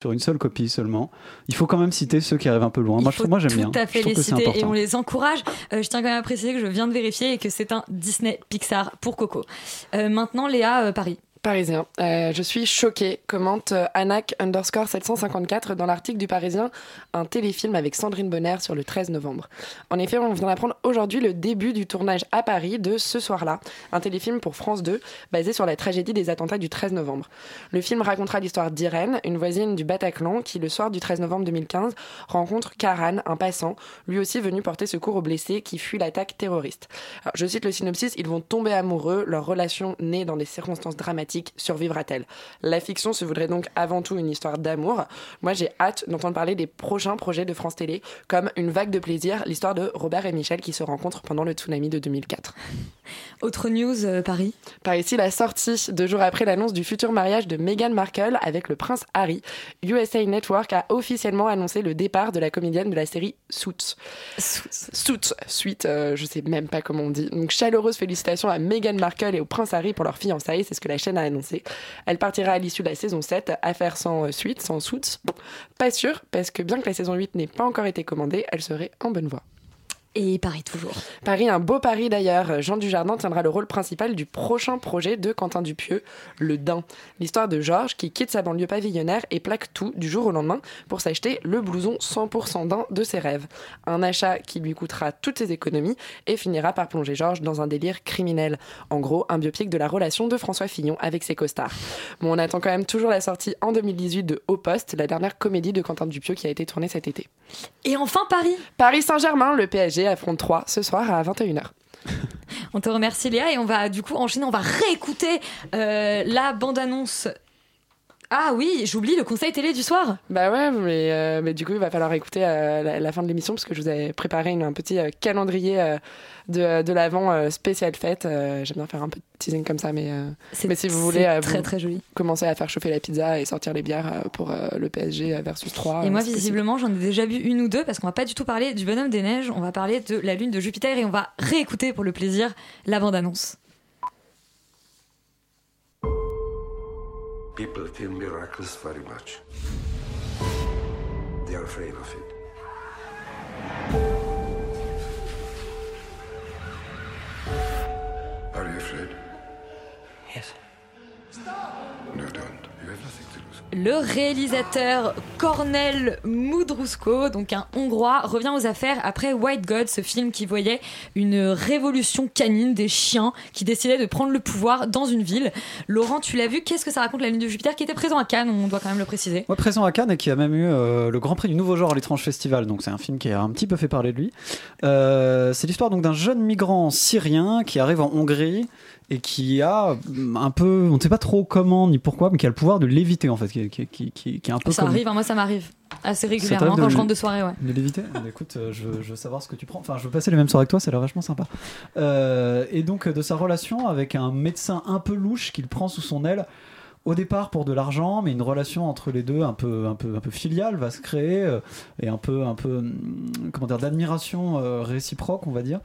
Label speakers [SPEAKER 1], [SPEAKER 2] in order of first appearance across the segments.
[SPEAKER 1] sur une seule copie seulement. Il faut quand même citer ceux qui arrivent un peu loin.
[SPEAKER 2] Il
[SPEAKER 1] moi,
[SPEAKER 2] faut
[SPEAKER 1] moi j'aime bien.
[SPEAKER 2] Tout à fait
[SPEAKER 1] Je
[SPEAKER 2] les citer et on les encourage. Euh, je tiens quand même à préciser que je viens de vérifier et que c'est un Disney Pixar pour Coco. Euh, maintenant, Léa, euh, Paris.
[SPEAKER 3] Parisien. Euh, je suis choquée, commente euh, Anak underscore 754 dans l'article du Parisien, un téléfilm avec Sandrine Bonner sur le 13 novembre. En effet, on vient d'apprendre aujourd'hui le début du tournage à Paris de Ce soir-là, un téléfilm pour France 2 basé sur la tragédie des attentats du 13 novembre. Le film racontera l'histoire d'Irène, une voisine du Bataclan qui, le soir du 13 novembre 2015, rencontre Karan, un passant, lui aussi venu porter secours aux blessés qui fuient l'attaque terroriste. Je cite le synopsis, ils vont tomber amoureux, leur relation née dans des circonstances dramatiques survivra-t-elle? La fiction se voudrait donc avant tout une histoire d'amour. Moi j'ai hâte d'entendre parler des prochains projets de France Télé, comme Une vague de plaisir, l'histoire de Robert et Michel qui se rencontrent pendant le tsunami de 2004.
[SPEAKER 2] Autre news, euh, Paris?
[SPEAKER 3] Par ici, la sortie, deux jours après l'annonce du futur mariage de Meghan Markle avec le prince Harry, USA Network a officiellement annoncé le départ de la comédienne de la série Suits. Suits, suite, euh, je sais même pas comment on dit. Donc chaleureuse félicitations à Meghan Markle et au prince Harry pour leur fiançailles, c'est ce que la chaîne annoncé. Elle partira à l'issue de la saison 7, affaire sans euh, suite, sans Suits. Bon, pas sûr, parce que bien que la saison 8 n'ait pas encore été commandée, elle serait en bonne voie.
[SPEAKER 2] Et Paris toujours.
[SPEAKER 3] Paris, un beau pari d'ailleurs. Jean Dujardin tiendra le rôle principal du prochain projet de Quentin Dupieux, Le Dain. L'histoire de Georges qui quitte sa banlieue pavillonnaire et plaque tout du jour au lendemain pour s'acheter le blouson 100% daim de ses rêves. Un achat qui lui coûtera toutes ses économies et finira par plonger Georges dans un délire criminel. En gros, un biopic de la relation de François Fillon avec ses costards. Bon, on attend quand même toujours la sortie en 2018 de Au Poste, la dernière comédie de Quentin Dupieux qui a été tournée cet été.
[SPEAKER 2] Et enfin Paris.
[SPEAKER 3] Paris Saint-Germain, le PSG affronte 3 ce soir à 21h.
[SPEAKER 2] On te remercie Léa et on va du coup enchaîner, on va réécouter euh, la bande-annonce. Ah oui, j'oublie le conseil télé du soir.
[SPEAKER 3] Bah ouais, mais, euh, mais du coup, il va falloir écouter euh, la, la fin de l'émission parce que je vous avais préparé une- un petit euh, calendrier euh, de, de l'avant spécial fête. J'aime bien faire un peu de teasing comme ça, mais, mais si vous voulez
[SPEAKER 2] très
[SPEAKER 3] vous
[SPEAKER 2] très joli.
[SPEAKER 3] commencer à faire chauffer la pizza et sortir les bières pour le PSG versus 3.
[SPEAKER 2] Et moi, visiblement, j'en ai déjà vu une ou deux parce qu'on va pas du tout parler du bonhomme des neiges, on va parler de la lune de Jupiter et on va réécouter pour le plaisir la bande-annonce.
[SPEAKER 4] People feel miracles very much. They are afraid of it. Are you afraid?
[SPEAKER 5] Yes.
[SPEAKER 4] No,
[SPEAKER 2] Le réalisateur Cornel Mudrusko, donc un Hongrois, revient aux affaires après White God, ce film qui voyait une révolution canine des chiens qui décidaient de prendre le pouvoir dans une ville. Laurent, tu l'as vu, qu'est-ce que ça raconte la lune de Jupiter qui était présent à Cannes, on doit quand même le préciser.
[SPEAKER 1] Ouais, présent à Cannes et qui a même eu euh, le Grand Prix du Nouveau Genre à l'étrange festival. Donc c'est un film qui a un petit peu fait parler de lui. Euh, c'est l'histoire donc d'un jeune migrant syrien qui arrive en Hongrie et qui a un peu, on ne sait pas trop comment ni pourquoi, mais qui a le pouvoir de l'éviter en fait, qui, qui, qui, qui- est un peu
[SPEAKER 2] Ça
[SPEAKER 1] comme-
[SPEAKER 2] arrive, hein, moi ça m'arrive assez régulièrement quand je rentre de soirée, ouais.
[SPEAKER 1] De l'éviter Ah, bah, Écoute, euh, je, veux- je veux savoir ce que tu prends. Enfin, je veux passer les mêmes soirées que toi, ça a l'air vachement sympa. Euh, et donc, euh, de sa relation avec un médecin un peu louche qu'il prend sous son aile. Au départ pour de l'argent, mais une relation entre les deux un peu, filiale va se créer euh, et un peu, un peu, hum, comment dire, d'admiration euh, réciproque, on va dire,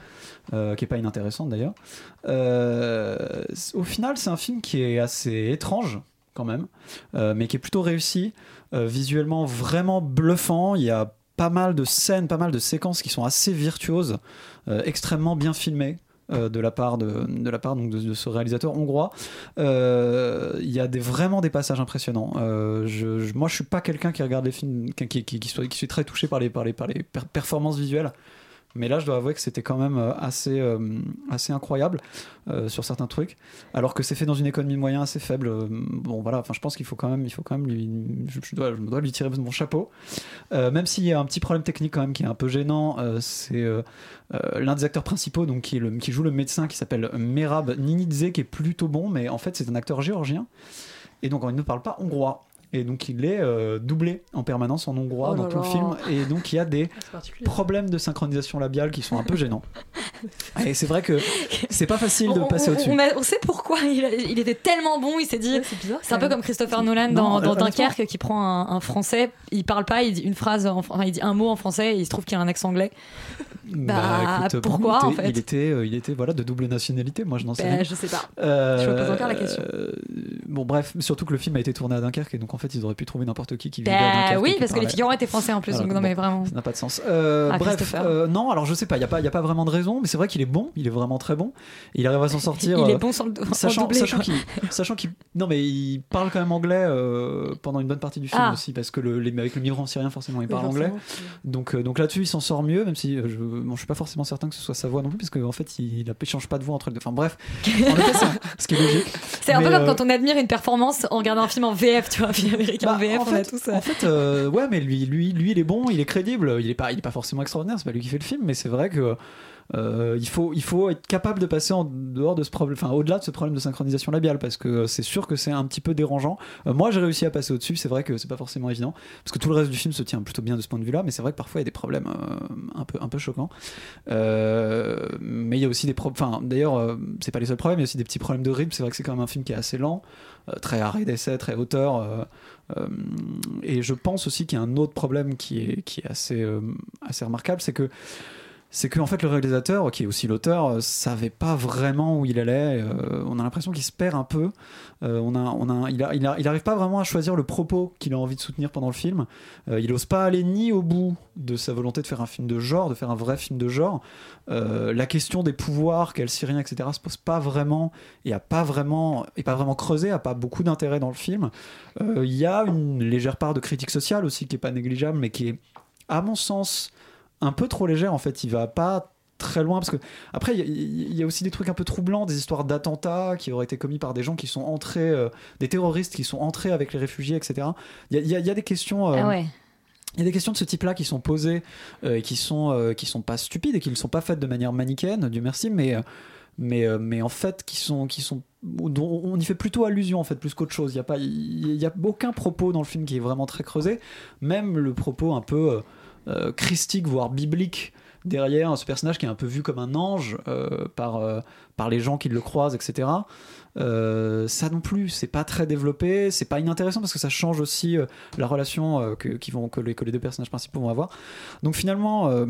[SPEAKER 1] euh, qui est pas inintéressante d'ailleurs. Au final, c'est un film qui est assez étrange quand même, mais qui est plutôt réussi, visuellement vraiment bluffant. Il y a pas mal de scènes, pas mal de séquences qui sont assez virtuoses, extrêmement bien filmées. Euh, de la part de, de la part donc de, ce réalisateur hongrois. Euh, il y a des, vraiment des passages impressionnants. Euh, je, je- moi je suis pas quelqu'un qui regarde les films qui, qui, qui, qui qui suis très touché par les, par les, par les per- performances visuelles mais là je dois avouer que c'était quand même euh, assez, euh, assez incroyable euh, sur certains trucs. Alors que c'est fait dans une économie de moyens assez faible bon voilà enfin je pense qu'il faut quand même il faut quand lui je, dois, lui tirer mon chapeau. Même s'il y a un petit problème technique quand même qui est un peu gênant, c'est l'un des acteurs principaux donc, qui joue le médecin qui s'appelle Merab Ninidze qui est plutôt bon, mais en fait c'est un acteur géorgien. Et donc il ne parle pas hongrois. Et donc il est euh, doublé en permanence en hongrois
[SPEAKER 3] Oh
[SPEAKER 1] dans tout le film. Et donc il y a des problèmes de synchronisation labiale qui sont un peu gênants. Et c'est vrai que c'est pas facile de
[SPEAKER 2] On-
[SPEAKER 1] passer au-dessus.
[SPEAKER 2] on a- on sait pourquoi il, a- il était tellement bon, il s'est dit.
[SPEAKER 3] c'est bizarre.
[SPEAKER 2] C'est un peu comme Christopher Nolan
[SPEAKER 1] Non,
[SPEAKER 2] dans, dans. Dunkerque qui prend un, un français, il parle pas, il dit une phrase, en- enfin il dit un mot en français et il se trouve qu'il a un accent anglais. Bah,
[SPEAKER 1] écoute,
[SPEAKER 2] pourquoi, en
[SPEAKER 1] il était-
[SPEAKER 2] fait
[SPEAKER 1] Il était, euh, il était voilà, de double nationalité, moi je n'en sais
[SPEAKER 2] Bah,
[SPEAKER 1] rien.
[SPEAKER 2] Je sais pas.
[SPEAKER 1] Euh,
[SPEAKER 2] je me pose encore la question.
[SPEAKER 1] euh, bon, bref, surtout que le film a été tourné à Dunkerque et donc en fait ils auraient pu trouver n'importe qui qui vivait à
[SPEAKER 2] Bah
[SPEAKER 1] Dunkerque.
[SPEAKER 2] oui, parce que les figurants étaient français en plus, donc non
[SPEAKER 1] bon.
[SPEAKER 2] mais vraiment.
[SPEAKER 1] Ça n'a pas de sens. Euh,
[SPEAKER 2] Ah,
[SPEAKER 1] bref, non, alors je sais pas, il n'y a, pas- y a pas vraiment de raison, mais c'est vrai qu'il est bon, il est vraiment très bon. Il arrive à s'en sortir.
[SPEAKER 2] Il est bon sans le en
[SPEAKER 1] Sachant, sachant qu'il, non mais il parle quand même anglais pendant une bonne partie du film
[SPEAKER 2] Ah.
[SPEAKER 1] aussi parce que le, les- avec le migrant syrien forcément il
[SPEAKER 6] Oui,
[SPEAKER 1] parle anglais. Donc, donc là-dessus, il s'en sort mieux, même si je, bon, je suis pas forcément certain que ce soit sa voix non plus, parce qu'en fait, il, il, change pas de voix entre les deux. Enfin bref, en effet, ce qui est logique.
[SPEAKER 2] C'est un peu comme
[SPEAKER 1] euh,
[SPEAKER 2] quand on admire une performance en regardant un film en VF, tu vois, un film américain en
[SPEAKER 1] Bah,
[SPEAKER 2] VF,
[SPEAKER 1] en
[SPEAKER 2] on
[SPEAKER 1] fait,
[SPEAKER 2] a tous. euh,
[SPEAKER 1] En fait, euh, ouais, mais lui, lui, lui, il est bon, il est crédible. Il est pas, il est pas forcément extraordinaire. C'est pas lui qui fait le film, mais c'est vrai que. Euh, il, faut, il faut être capable de passer en dehors de ce problème, enfin au-delà de ce problème de synchronisation labiale, parce que c'est sûr que c'est un petit peu dérangeant. Euh, moi, j'ai réussi à passer au-dessus. C'est vrai que c'est pas forcément évident, parce que tout le reste du film se tient plutôt bien de ce point de vue-là, mais c'est vrai que parfois il y a des problèmes euh, un peu, un peu choquants. Mais il y a aussi des problèmes. Enfin, d'ailleurs, c'est pas les seuls problèmes. Il y a aussi des petits problèmes de rythme. C'est vrai que c'est quand même un film qui est assez lent, très arrêt d'essai, très hauteur. et je pense aussi qu'il y a un autre problème qui est, qui est assez, assez remarquable, c'est que c'est que fait le réalisateur, qui est aussi l'auteur, euh, savait pas vraiment où il allait. Euh, on a l'impression qu'il se perd un peu. Euh, on a, on a, il, a, il, a- il arrive pas vraiment à choisir le propos qu'il a envie de soutenir pendant le film. Euh, il ose pas aller ni au bout de sa volonté de faire un film de genre, de faire un vrai film de genre. La question des pouvoirs, quel Syrien, etc., se pose pas vraiment et a pas vraiment, est pas vraiment creusé, a pas beaucoup d'intérêt dans le film. Il y a une légère part de critique sociale aussi qui est pas négligeable, mais qui est, à mon sens, un peu trop légère. En fait, il va pas très loin parce que après il y, a- il y a aussi des trucs un peu troublants des histoires d'attentats qui auraient été commis par des gens qui sont entrés euh, des terroristes qui sont entrés avec les réfugiés etc il y a, y y des questions euh,
[SPEAKER 2] Ah ouais.
[SPEAKER 1] il y a des questions de ce type-là qui sont posées euh, et qui sont euh, qui sont pas stupides et qui ne sont pas faites de manière manichéenne, Dieu merci, mais mais mais en fait qui sont qui sont dont on y fait plutôt allusion en fait plus qu'autre chose. Il y a pas il y a aucun propos dans le film qui est vraiment très creusé, même le propos un peu euh, christique voire biblique derrière ce personnage qui est un peu vu comme un ange euh, par euh, par les gens qui le croisent, etc. Euh, ça non plus, c'est pas très développé, c'est pas inintéressant parce que ça change aussi euh, la relation euh, que, qui vont, que, les, deux personnages principaux vont avoir. Donc finalement, euh,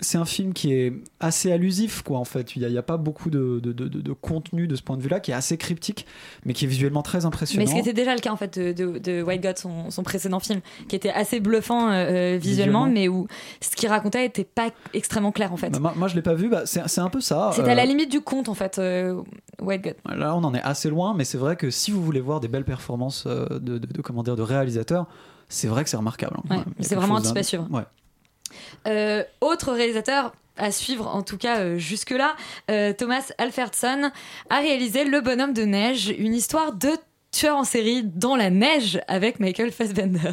[SPEAKER 1] c'est un film qui est assez allusif, quoi, en fait. Il n'y a, pas beaucoup de, de, de- de- de contenu de ce point de vue-là, qui est assez cryptique, mais qui est visuellement très impressionnant.
[SPEAKER 2] Mais ce qui était déjà le cas en fait de, White God, son, son précédent film, qui était assez bluffant euh, euh, visuellement,
[SPEAKER 1] Visuellement.
[SPEAKER 2] mais où ce qu'il racontait était pas extrêmement clair en fait.
[SPEAKER 1] Bah, moi, moi, je l'ai pas vu, bah, c'est c'est un peu ça. Euh,
[SPEAKER 2] à la limite du conte en fait, euh, White God.
[SPEAKER 1] Là, on en est assez loin, mais c'est vrai que si vous voulez voir des belles performances euh, de, comment dire, de réalisateurs, c'est vrai que c'est remarquable. hein.
[SPEAKER 2] Ouais, c'est vraiment un
[SPEAKER 1] d'un-
[SPEAKER 2] à suivre.
[SPEAKER 1] Ouais.
[SPEAKER 2] Euh, autre réalisateur à suivre, en tout cas euh, jusque-là, euh, Thomas Alfredson a réalisé Le Bonhomme de Neige, une histoire de tueur en série dans la neige avec Michael Fassbender.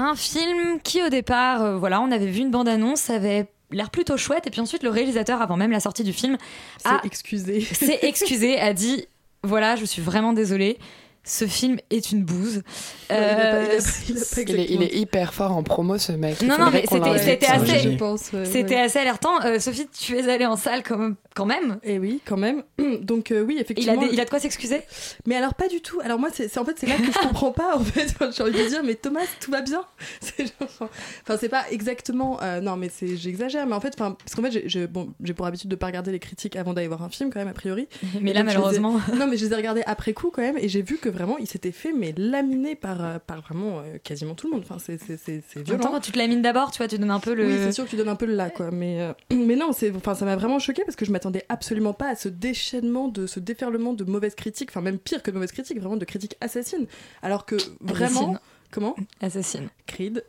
[SPEAKER 2] Un film qui au départ, euh, voilà, on avait vu une bande-annonce, avait l'air plutôt chouette, et puis ensuite le réalisateur, avant même la sortie du film,
[SPEAKER 6] C'est
[SPEAKER 2] Ah.
[SPEAKER 6] excusé.
[SPEAKER 2] s'est excusé, a dit voilà, je suis vraiment désolé. Ce film est une bouse.
[SPEAKER 6] Il a pas- il a
[SPEAKER 2] Euh,
[SPEAKER 6] pas- il a pas
[SPEAKER 3] Il est, il
[SPEAKER 6] exactement
[SPEAKER 3] est hyper fort en promo, ce mec. Il
[SPEAKER 2] Non, non, mais c'était- assez- C'était assez alertant. Euh, Sophie, tu es allée en salle quand même. Quand même.
[SPEAKER 6] Et oui, quand même. Donc euh, oui,
[SPEAKER 2] Il a,
[SPEAKER 6] effectivement.
[SPEAKER 2] des- il a de quoi s'excuser?
[SPEAKER 6] Mais alors pas du tout. Alors moi, c'est en fait c'est là que je comprends pas. En fait, j'ai envie de dire, mais Thomas, tout va bien. Genre- Enfin, c'est pas exactement. euh, non, mais c'est j'exagère. Mais en fait, enfin, parce qu'en fait, j'ai- bon, pour habitude de pas regarder les critiques avant d'aller voir un film, quand même a priori.
[SPEAKER 2] Mais là,
[SPEAKER 6] donc, ai-
[SPEAKER 2] malheureusement.
[SPEAKER 6] Non, mais je les ai regardés après coup quand même, et j'ai vu que vraiment, il s'était fait mais laminer par euh, par vraiment euh, quasiment tout le monde. Enfin, c'est c'est
[SPEAKER 2] temps,
[SPEAKER 6] violent.
[SPEAKER 2] quand tu te lamines d'abord, tu vois, tu donnes un peu le.
[SPEAKER 6] Oui, c'est sûr que tu donnes un peu le là, quoi. Mais, mais non, c'est, enfin, ça m'a vraiment choqué parce que je m'attendais absolument pas à ce déchaînement, de ce déferlement de mauvaises critiques, enfin même pire que de mauvaises critiques, vraiment de critiques assassines. Alors que vraiment,
[SPEAKER 2] Assassine.
[SPEAKER 6] comment
[SPEAKER 2] Assassine.
[SPEAKER 6] Creed.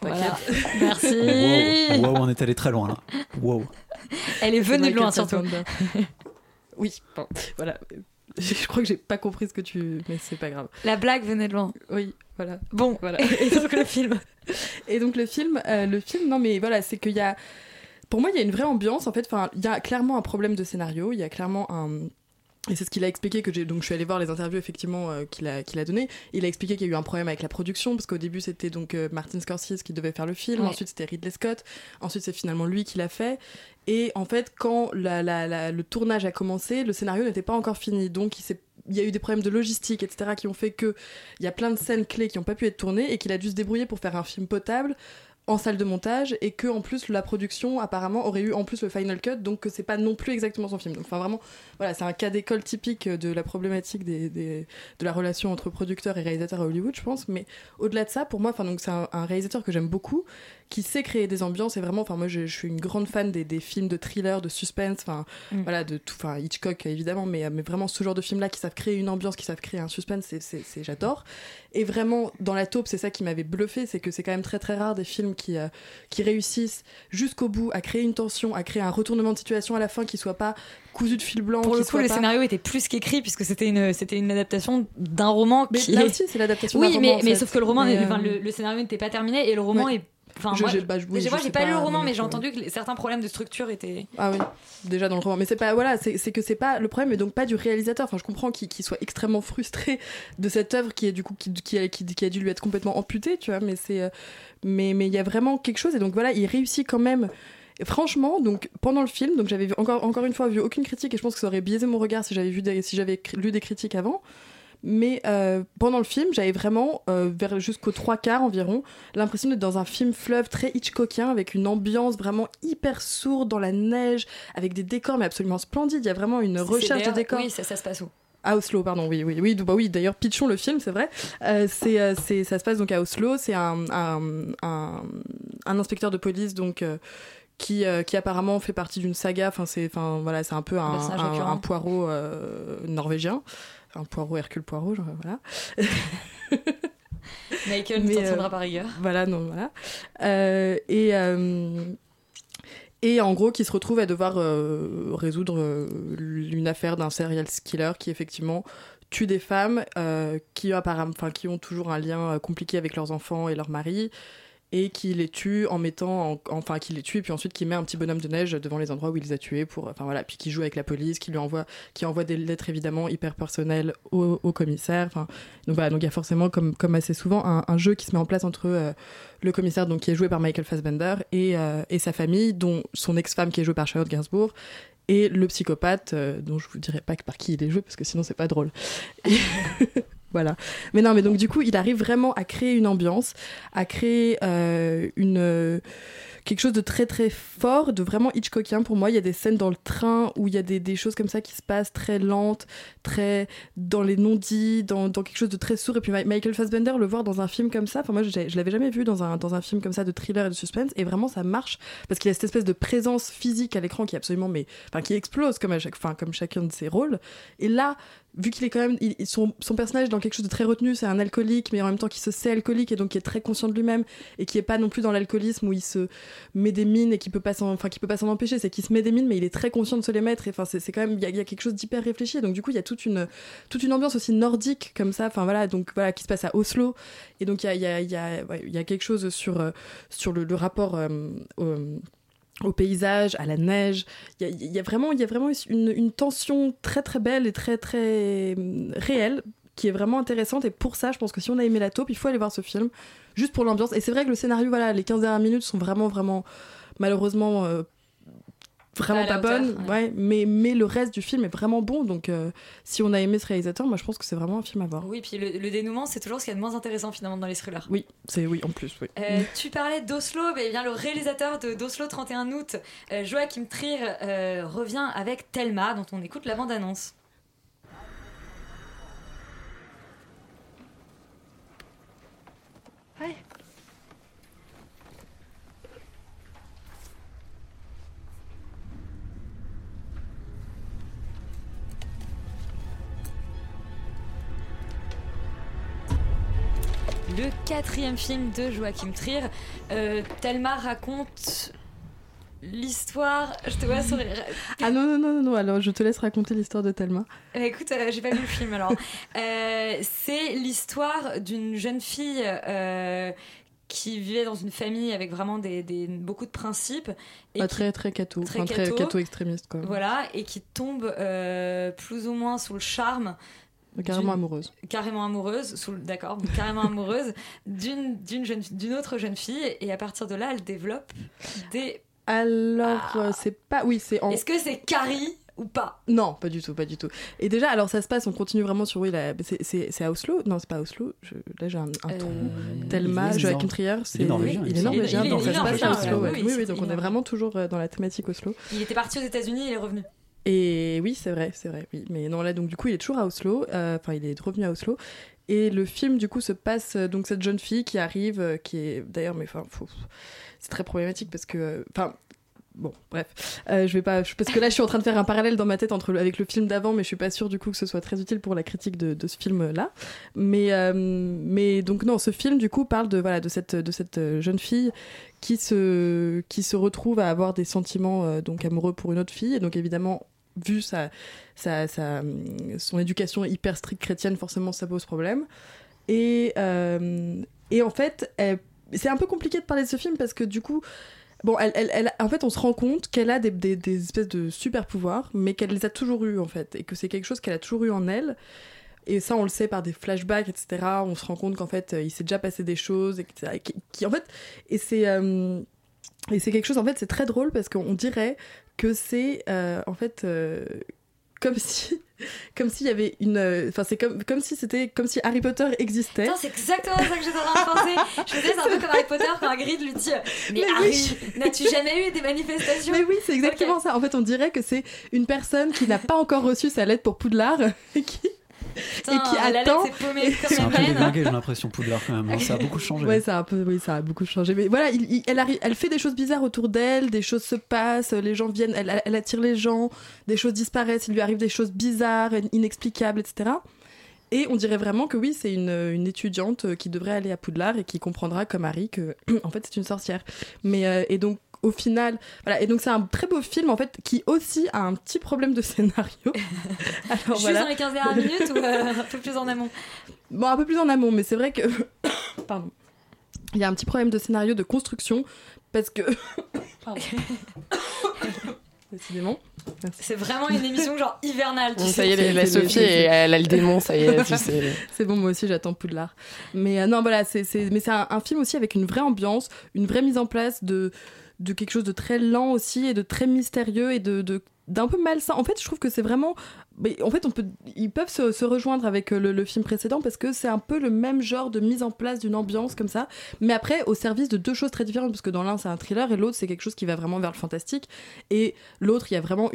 [SPEAKER 2] Voilà. Merci.
[SPEAKER 1] Wow, wow, on est allé très loin là. Wow.
[SPEAKER 2] Elle est venue de loin, surtout.
[SPEAKER 6] Oui, bon, voilà. Je crois que j'ai pas compris ce que tu. Mais c'est pas grave.
[SPEAKER 2] La blague venait de loin.
[SPEAKER 6] Oui, voilà.
[SPEAKER 2] Bon,
[SPEAKER 6] Voilà.
[SPEAKER 2] et donc le film.
[SPEAKER 6] Et donc le film, euh, le film, non mais voilà, c'est qu'il y a, pour moi, il y a une vraie ambiance en fait. Enfin, il y a clairement un problème de scénario, il y a clairement un, Et c'est ce qu'il a expliqué que j'ai donc je suis allée voir les interviews effectivement euh, qu'il a qu'il a donné. Il a expliqué qu'il y a eu un problème avec la production parce qu'au début c'était donc euh, Martin Scorsese qui devait faire le film,
[SPEAKER 2] Ouais.
[SPEAKER 6] ensuite c'était Ridley Scott, ensuite c'est finalement lui qui l'a fait. Et en fait quand la- la- la- le tournage a commencé, le scénario n'était pas encore fini, donc il s'est il y a eu des problèmes de logistique, etc., qui ont fait que il y a plein de scènes clés qui n'ont pas pu être tournées et qu'il a dû se débrouiller pour faire un film potable en salle de montage et que en plus la production apparemment aurait eu en plus le final cut donc que c'est pas non plus exactement son film. Donc enfin vraiment voilà c'est un cas d'école typique de la problématique des, des- de la relation entre producteur et réalisateur à Hollywood je pense. Mais au-delà de ça pour moi enfin donc c'est un, un réalisateur que j'aime beaucoup qui sait créer des ambiances et vraiment enfin moi je, je suis une grande fan des, des films de thriller de suspense enfin
[SPEAKER 2] Mm.
[SPEAKER 6] voilà de tout enfin Hitchcock évidemment mais, mais vraiment ce genre de film là qui savent créer une ambiance qui savent créer un suspense c'est- j'adore. Et vraiment dans la taupe c'est ça qui m'avait bluffé c'est que c'est quand même très très rare des films qui euh, qui réussissent jusqu'au bout à créer une tension à créer un retournement de situation à la fin qui soit pas cousu de fil blanc
[SPEAKER 2] Pour le coup, le
[SPEAKER 6] pas-
[SPEAKER 2] scénario était plus qu'écrit puisque c'était une, c'était une adaptation d'un roman
[SPEAKER 6] mais
[SPEAKER 2] qui
[SPEAKER 6] là aussi c'est l'adaptation
[SPEAKER 2] Oui,
[SPEAKER 6] d'un
[SPEAKER 2] mais,
[SPEAKER 6] roman, en
[SPEAKER 2] mais sauf que le roman, enfin,
[SPEAKER 6] euh,
[SPEAKER 2] le, le scénario n'était pas terminé et le roman
[SPEAKER 6] Ouais.
[SPEAKER 2] est. Enfin,
[SPEAKER 6] je-
[SPEAKER 2] moi,
[SPEAKER 6] j'ai- bah, oui, je
[SPEAKER 2] moi, j'ai pas lu le
[SPEAKER 6] pas,
[SPEAKER 2] roman,
[SPEAKER 6] mais
[SPEAKER 2] mais j'ai entendu que certains problèmes de structure étaient.
[SPEAKER 6] Ah oui, déjà dans le roman. Mais c'est pas, voilà, c'est c'est que c'est pas, le problème est donc pas du réalisateur. Enfin, je comprends qu'il qu'il soit extrêmement frustré de cette œuvre qui est du coup, qui, qui, a, qui, qui a dû lui être complètement amputée, tu vois, mais c'est, euh, mais, mais il y a vraiment quelque chose, et donc voilà, il réussit quand même. Et franchement, donc pendant le film, donc j'avais encore, encore une fois vu aucune critique, et je pense que ça aurait biaisé mon regard si j'avais vu des- si j'avais lu des critiques avant. Mais euh, pendant le film, j'avais vraiment, euh, vers jusqu'aux trois quarts environ, l'impression d'être dans un film fleuve très Hitchcockien, avec une ambiance vraiment hyper sourde dans la neige, avec des décors mais absolument splendides. Il y a vraiment une recherche de décors.
[SPEAKER 2] Oui, ça, ça se passe où?
[SPEAKER 6] À Oslo, pardon, oui, oui, oui, bah oui. D'ailleurs, pitchons le film, c'est vrai. Euh, c'est, euh, c'est, ça se passe donc à Oslo. C'est un, un, un, un inspecteur de police donc euh, qui, euh, qui apparemment fait partie d'une saga. Enfin, c'est, enfin voilà, c'est un peu un, un, poireau norvégien, un poireau Hercule Poirot, genre, voilà.
[SPEAKER 2] Michael tiendra
[SPEAKER 6] euh,
[SPEAKER 2] par rigueur.
[SPEAKER 6] Voilà, non, voilà. Et, et en gros, qui se retrouve à devoir euh, résoudre euh, une affaire d'un serial killer qui, effectivement, tue des femmes euh, qui, qui ont toujours un lien compliqué avec leurs enfants et leurs maris et qui les tue en mettant en- enfin qui les tue puis ensuite qui met un petit bonhomme de neige devant les endroits où il les a tués pour enfin voilà puis qui joue avec la police qui lui envoie qui envoie des lettres évidemment hyper personnelles au, commissaire enfin donc voilà donc il y a forcément comme comme assez souvent un, jeu qui se met en place entre euh, le commissaire donc qui est joué par Michael Fassbender et, euh, et sa famille dont son ex-femme qui est jouée par Charlotte Gainsbourg et le psychopathe euh, dont je vous dirai pas par qui il est joué parce que sinon c'est pas drôle voilà. Mais non mais donc du coup il arrive vraiment à créer une ambiance à créer euh, une quelque chose de très très fort de vraiment Hitchcockien pour moi. Il y a des scènes dans le train où il y a des, des choses comme ça qui se passent très lentes très dans les non-dits dans, dans quelque chose de très sourd. Et puis Michael Fassbender le voir dans un film comme ça enfin moi je, je l'avais jamais vu dans un, dans un film comme ça de thriller et de suspense. Et vraiment ça marche parce qu'il y a cette espèce de présence physique à l'écran qui est absolument mais enfin qui explose comme à chaque enfin comme chacun de ses rôles. Et là vu qu'il est quand même son personnage est dans quelque chose de très retenu c'est un alcoolique mais en même temps qui se sait alcoolique et donc qui est très conscient de lui-même et qui est pas non plus dans l'alcoolisme où il se met des mines et qui peut pas s'en enfin qui peut pas s'en empêcher c'est qu'il se met des mines mais il est très conscient de se les mettre et enfin c'est c'est quand même il y, y a quelque chose d'hyper réfléchi donc du coup il y a toute une toute une ambiance aussi nordique comme ça enfin voilà donc voilà qui se passe à Oslo et donc il y a y y ouais, y a quelque chose sur euh, sur le, rapport euh, au, paysage, à la neige. Il y a, y a vraiment, y a vraiment une, une tension très très belle et très très euh, réelle qui est vraiment intéressante. Et pour ça, je pense que si on a aimé la taupe, il faut aller voir ce film juste pour l'ambiance. Et c'est vrai que le scénario, voilà, les 15 dernières minutes sont vraiment vraiment malheureusement euh, vraiment
[SPEAKER 2] Pas
[SPEAKER 6] bonnes. Ouais. mais mais le reste du film est vraiment bon. Donc euh, si on a aimé ce réalisateur, moi je pense que c'est vraiment un film à voir.
[SPEAKER 2] Oui, puis le, le dénouement, c'est toujours ce qu'il y a de moins intéressant finalement dans les thrillers.
[SPEAKER 6] Oui, c'est oui en plus. Oui.
[SPEAKER 2] Euh, tu parlais d'Oslo, eh bien le réalisateur de d'Oslo 31 août, Joachim Trier, revient avec Thelma, dont on écoute la bande-annonce. Le quatrième film de Joachim Trier, euh, Thelma raconte l'histoire. Je te vois sourire.
[SPEAKER 6] Ah non non non non non. Alors je te laisse raconter l'histoire de Thelma.
[SPEAKER 2] Euh, Écoute, euh, j'ai pas vu le film alors. Euh, c'est l'histoire d'une jeune fille qui vivait dans une famille avec vraiment des, des- beaucoup de principes et
[SPEAKER 6] très très catho,
[SPEAKER 2] très
[SPEAKER 6] enfin, très
[SPEAKER 2] catho.
[SPEAKER 6] extrémiste quoi.
[SPEAKER 2] voilà et qui tombe plus ou moins sous le charme
[SPEAKER 6] Carrément amoureuse.
[SPEAKER 2] carrément amoureuse, sous le- d'accord, donc carrément amoureuse d'une d'une jeune d'une autre jeune fille et à partir de là elle développe des.
[SPEAKER 6] Alors
[SPEAKER 2] Ah.
[SPEAKER 6] euh, c'est pas, oui c'est en.
[SPEAKER 2] Est-ce que c'est Carrie ou pas?
[SPEAKER 6] Non, pas du tout, pas du tout. Et déjà, alors ça se passe, on continue vraiment sur oui, la- c'est- c'est c'est à Oslo? Non, c'est pas à Oslo. Je- Là j'ai un, un
[SPEAKER 2] Euh,
[SPEAKER 6] trou.
[SPEAKER 1] Il
[SPEAKER 6] Thelma,
[SPEAKER 1] est
[SPEAKER 6] Joachim Trier, c'est
[SPEAKER 1] norvégien,
[SPEAKER 6] il
[SPEAKER 1] il
[SPEAKER 6] est norvégien,
[SPEAKER 2] Il est-
[SPEAKER 6] donc
[SPEAKER 2] il
[SPEAKER 6] ça
[SPEAKER 2] est
[SPEAKER 6] se passe à
[SPEAKER 2] norvégien,
[SPEAKER 6] Oslo.
[SPEAKER 2] oui, oui,
[SPEAKER 6] donc
[SPEAKER 2] il
[SPEAKER 6] on
[SPEAKER 2] est
[SPEAKER 6] est vraiment toujours euh, dans la thématique Oslo.
[SPEAKER 2] Il était parti aux États-Unis, il est revenu.
[SPEAKER 6] Et oui, c'est vrai, c'est vrai. Oui, mais non là, donc du coup, il est toujours à Oslo. euh, Enfin, il est revenu à Oslo. Et le film, du coup, se passe euh, donc cette jeune fille qui arrive, euh, qui est d'ailleurs, mais enfin, c'est très problématique parce que, enfin. Bon, bref, Euh, je vais pas, parce que là, je suis en train de faire un parallèle dans ma tête avec le film d'avant, mais je suis pas sûre du coup que ce soit très utile pour la critique de, ce film-là. Mais, euh, mais donc non, ce film du coup parle de voilà de cette de cette euh, jeune fille qui se qui se retrouve à avoir des sentiments euh, donc amoureux pour une autre fille. Et donc évidemment vu sa, sa, son éducation hyper stricte chrétienne forcément ça pose problème. Et et en fait c'est un peu compliqué de parler de ce film parce que du coup Bon, elle, elle, en fait, on se rend compte qu'elle a des, des, espèces de super pouvoirs, mais qu'elle les a toujours eus, en fait, et que c'est quelque chose qu'elle a toujours eu en elle. Et ça, on le sait par des flashbacks, etc. On se rend compte qu'en fait, euh, il s'est déjà passé des choses, etc. et Qui, en fait, et c'est euh, et c'est quelque chose. En fait, c'est très drôle parce qu'on dirait que c'est euh, en fait comme si comme s'il y avait une. euh, Enfin, c'est comme comme si c'était comme si Harry Potter existait.
[SPEAKER 2] C'est exactement ça que j'étais en train de penser. Je c'est un peu comme Harry Potter quand Hagrid lui dit Mais,
[SPEAKER 6] Mais
[SPEAKER 2] Harry, n'as-tu jamais eu des manifestations?
[SPEAKER 6] Mais oui, c'est exactement ça. En fait, on dirait que c'est une personne qui n'a pas encore reçu sa lettre pour Poudlard qui
[SPEAKER 2] Putain,
[SPEAKER 6] et qui attend-
[SPEAKER 1] C'est un peu déglingué, j'ai l'impression, Poudlard, quand même. hein. Ça a beaucoup changé.
[SPEAKER 6] Ouais, ça a un peu, oui, ça a beaucoup changé. Mais voilà, il- il- elle, arrive, elle fait des choses bizarres autour d'elle, des choses se passent, les gens viennent, elle, elle attire les gens, des choses disparaissent, il lui arrive des choses bizarres, inexplicables, etc. Et on dirait vraiment que oui, c'est une, une étudiante qui devrait aller à Poudlard et qui comprendra comme Harry que en fait c'est une sorcière. Mais euh, et donc au final, voilà. Et donc c'est un très beau film en fait qui aussi a un petit problème de scénario. Alors
[SPEAKER 2] Juste
[SPEAKER 6] voilà.
[SPEAKER 2] dans les 15 dernières minutes ou euh, un peu plus en amont?
[SPEAKER 6] Bon, un peu plus en amont, mais c'est vrai que. Pardon. Il y a un petit problème de scénario, de construction, parce que. Pardon. Décidément.
[SPEAKER 2] C'est vraiment une émission genre hivernale. Tu
[SPEAKER 3] ça
[SPEAKER 2] sais.
[SPEAKER 3] y est, la Sophie, elle a le démon, ça y est, tu sais.
[SPEAKER 6] C'est bon, moi aussi j'attends Poudlard. Mais euh, non, voilà, c'est, c'est- mais c'est un, un film aussi avec une vraie ambiance, une vraie mise en place de, de quelque chose de très lent aussi et de très mystérieux et de, d'un peu malsain. En fait, je trouve que c'est vraiment. Mais en fait, on peut, ils peuvent se, rejoindre avec euh, le, film précédent parce que c'est un peu le même genre de mise en place d'une ambiance comme ça, mais après au service de deux choses très différentes parce que dans l'un c'est un thriller et l'autre c'est quelque chose qui va vraiment vers le fantastique et l'autre il y a vraiment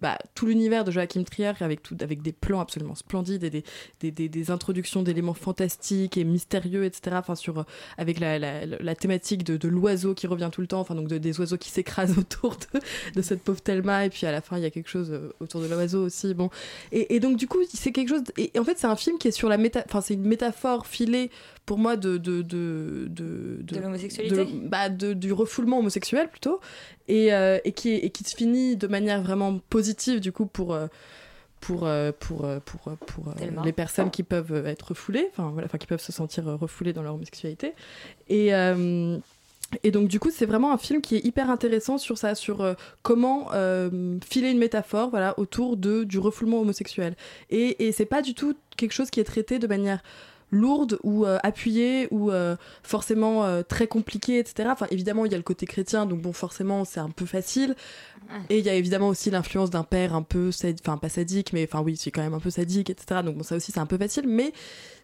[SPEAKER 6] bah, tout l'univers de Joachim Trier avec avec des plans absolument splendides et des, introductions d'éléments fantastiques et mystérieux, etc. Enfin, avec la, thématique de, l'oiseau qui revient tout le temps, enfin, donc de- des oiseaux qui s'écrasent autour de, de cette pauvre Thelma, et puis à la fin, il y a quelque chose euh, autour de l'oiseau aussi. Bon. Et, et donc, du coup, c'est quelque chose. Et, et en fait, c'est un film qui est sur la méta. Enfin, c'est une métaphore filée pour moi de. de, de, de,
[SPEAKER 2] De l'homosexualité
[SPEAKER 6] de- bah, de- du refoulement homosexuel plutôt et, euh, et, qui, est- et qui se finit de manière vraiment positive du coup pour euh, pour euh, pour euh, pour pour,
[SPEAKER 2] Tellement.
[SPEAKER 6] les personnes qui peuvent être refoulées enfin voilà enfin qui peuvent se sentir refoulées dans leur homosexualité et euh, et donc du coup c'est vraiment un film qui est hyper intéressant sur ça sur euh, comment euh, filer une métaphore voilà autour du refoulement homosexuel. Et, et c'est pas du tout quelque chose qui est traité de manière lourde ou euh, appuyée ou euh, forcément euh, très compliquée etc enfin évidemment il y a le côté chrétien donc bon forcément c'est un peu facile et il y a évidemment aussi l'influence d'un père un peu enfin pas sadique mais enfin oui c'est quand même un peu sadique etc donc bon ça aussi c'est un peu facile mais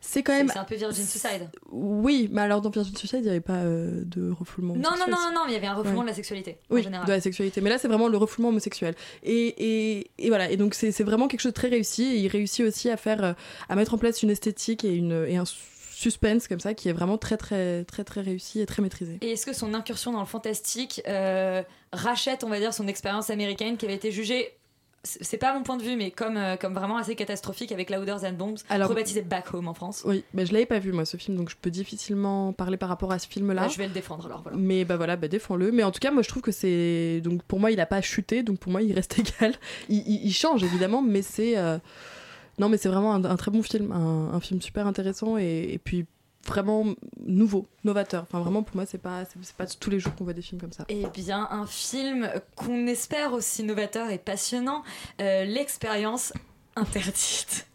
[SPEAKER 6] c'est quand même
[SPEAKER 2] c'est un peu Virgin Suicide.
[SPEAKER 6] oui mais alors dans Virgin Suicide il n'y avait pas de refoulement
[SPEAKER 2] Non, non, non, non, mais il y avait un refoulement
[SPEAKER 6] Ouais.
[SPEAKER 2] de la sexualité en
[SPEAKER 6] Oui,
[SPEAKER 2] général.
[SPEAKER 6] de la sexualité. Mais là, c'est vraiment le refoulement homosexuel. Et, et, et voilà. Et donc, c'est vraiment quelque chose de très réussi. Et il réussit aussi à faire, à mettre en place une esthétique et, une, et un suspense comme ça qui est vraiment très, très, très, très réussi et très maîtrisé.
[SPEAKER 2] Et est-ce que son incursion dans le fantastique euh, rachète, on va dire, son expérience américaine qui avait été jugée, c'est pas mon point de vue, mais comme, euh, comme vraiment assez catastrophique avec Louder Than Bombs,
[SPEAKER 6] Alors-
[SPEAKER 2] rebaptisé Back Home en France?
[SPEAKER 6] Oui, mais je l'avais pas vu moi ce film, donc je peux difficilement parler par rapport à ce film-là.
[SPEAKER 2] Bah, Je vais le défendre alors, voilà.
[SPEAKER 6] Mais bah voilà, bah défends-le. Mais en tout cas, moi je trouve que c'est. Donc pour moi, il a pas chuté, donc pour moi, il reste égal. Il, il- il change évidemment, mais c'est. euh, Non, mais c'est vraiment un, un très bon film, un, un film super intéressant. Et, et puis, vraiment nouveau, novateur. Enfin, vraiment, pour moi, c'est pas, c'est pas tous les jours qu'on voit des films comme ça.
[SPEAKER 2] Eh bien, un film qu'on espère aussi novateur et passionnant, euh, l'expérience interdite.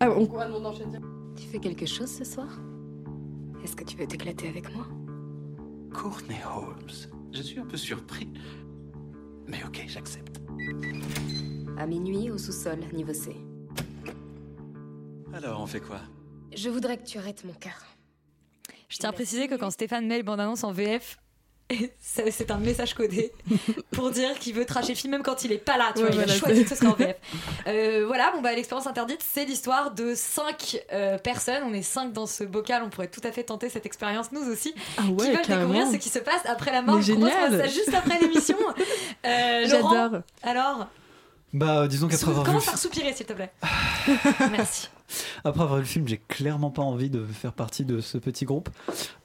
[SPEAKER 6] Ah, on va demander d'enchaîner.
[SPEAKER 7] Tu fais quelque chose ce soir? Est-ce que tu veux t'éclater avec moi?
[SPEAKER 8] Courtney Holmes. Je suis un peu surpris. Mais ok, j'accepte.
[SPEAKER 7] À minuit, au sous-sol, niveau C.
[SPEAKER 8] Alors, on fait quoi?
[SPEAKER 7] Je voudrais que tu arrêtes mon cœur.
[SPEAKER 2] Je tiens à préciser que quand Stéphane met le bande-annonce en VF, c'est un message codé pour dire qu'il veut tracher le film même quand il est pas là. Tu
[SPEAKER 6] Ouais,
[SPEAKER 2] vois, il a
[SPEAKER 6] voilà,
[SPEAKER 2] choisi que ce soit en VF. Euh, voilà, bon bah l'expérience interdite, c'est l'histoire de cinq euh, personnes. On est cinq dans ce bocal. On pourrait tout à fait tenter cette expérience nous aussi.
[SPEAKER 6] Ah
[SPEAKER 2] qui
[SPEAKER 6] ouais,
[SPEAKER 2] veulent découvrir ce qui se passe après la mort. Fasse ça juste après l'émission. Euh, Laurent,
[SPEAKER 6] J'adore.
[SPEAKER 2] alors,
[SPEAKER 1] Bah, euh, disons qu'après avoir, vu le
[SPEAKER 2] commence par soupirer s'il te plaît. Merci.
[SPEAKER 1] après avoir vu le film, j'ai clairement pas envie de faire partie de ce petit groupe.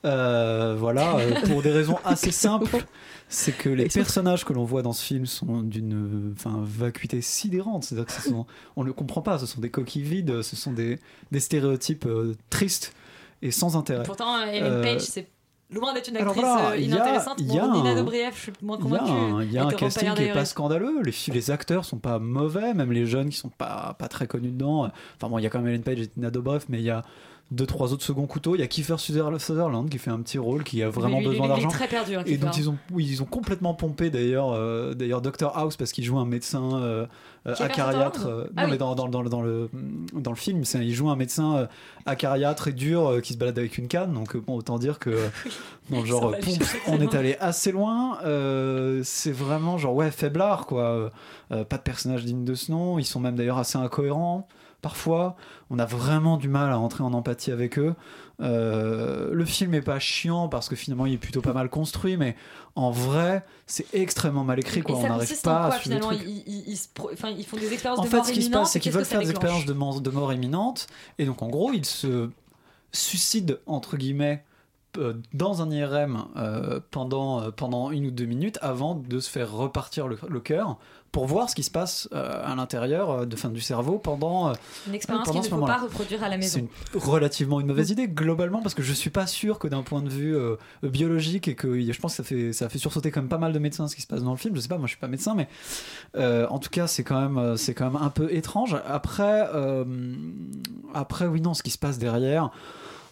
[SPEAKER 1] Euh, voilà, euh, pour des raisons assez simples. C'est que les personnages que l'on voit dans ce film sont d'une enfin, vacuité sidérante. C'est-à-dire que ce sont, on ne le comprend pas, ce sont des coquilles vides, ce sont des, des stéréotypes euh, tristes et sans intérêt.
[SPEAKER 2] Pourtant, Ellen Page, c'est loin d'être une actrice
[SPEAKER 1] voilà,
[SPEAKER 2] euh,
[SPEAKER 1] il y a-
[SPEAKER 2] inintéressante.
[SPEAKER 1] y a
[SPEAKER 2] Nina
[SPEAKER 1] un-
[SPEAKER 2] je suis moins
[SPEAKER 1] Il y a
[SPEAKER 2] convaincue.
[SPEAKER 1] un, il y a un
[SPEAKER 2] pas
[SPEAKER 1] casting qui est pas
[SPEAKER 2] dégueulasse.
[SPEAKER 1] scandaleux. Les, les acteurs sont pas mauvais, même les jeunes qui sont pas, pas très connus dedans. Enfin bon, il y a quand même Ellen Page et Tina Dobrev, mais il y a deux trois autres seconds couteaux. Il y a Kiefer Suther- Sutherland qui fait un petit rôle, qui a vraiment
[SPEAKER 2] lui,
[SPEAKER 1] besoin d'argent.
[SPEAKER 2] très perdu. hein,
[SPEAKER 1] Et
[SPEAKER 2] Kiefer.
[SPEAKER 1] ils ont, oui, ils ont complètement pompé d'ailleurs, euh, d'ailleurs Dr House parce qu'il joue un médecin euh, euh, acariâtre. Euh,
[SPEAKER 2] Ah
[SPEAKER 1] non
[SPEAKER 2] oui.
[SPEAKER 1] mais dans, dans, dans, dans le dans le film, c'est- il joue un médecin euh, acariâtre et dur qui se balade avec une canne. Donc bon, autant dire que dans le genre pompe, on est allé assez loin. C'est vraiment genre ouais faiblard quoi. Pas de personnage digne de ce nom. Ils sont même d'ailleurs assez incohérents parfois. On a vraiment du mal à entrer en empathie avec eux. Euh, le film est pas chiant parce que finalement il est plutôt pas mal construit, mais en vrai c'est extrêmement mal écrit. Quoi.
[SPEAKER 2] Et
[SPEAKER 1] On n'arrive pas
[SPEAKER 2] quoi
[SPEAKER 1] à
[SPEAKER 2] finalement ils, ils- ils se pro- enfin, ils font des expériences
[SPEAKER 1] En
[SPEAKER 2] de
[SPEAKER 1] fait,
[SPEAKER 2] mort
[SPEAKER 1] ce qui se passe, c'est qu'ils veulent faire des expériences de, mort- de mort imminente, et donc en gros, ils se suicident, entre guillemets, euh, dans un IRM euh, pendant, euh, pendant une ou deux minutes avant de se faire repartir le, le cœur pour voir ce qui se passe euh, à l'intérieur euh, de fin du cerveau pendant. euh,
[SPEAKER 2] Une expérience
[SPEAKER 1] pendant
[SPEAKER 2] qu'il ne
[SPEAKER 1] ce
[SPEAKER 2] faut
[SPEAKER 1] moment-là.
[SPEAKER 2] pas reproduire à la
[SPEAKER 1] c'est
[SPEAKER 2] maison.
[SPEAKER 1] une- relativement une mauvaise idée globalement parce que je suis pas sûr que d'un point de vue euh, biologique et que je pense que ça fait ça fait sursauter quand même pas mal de médecins ce qui se passe dans le film je sais pas moi je suis pas médecin mais euh, en tout cas c'est quand même euh, c'est quand même un peu étrange après euh, après oui non ce qui se passe derrière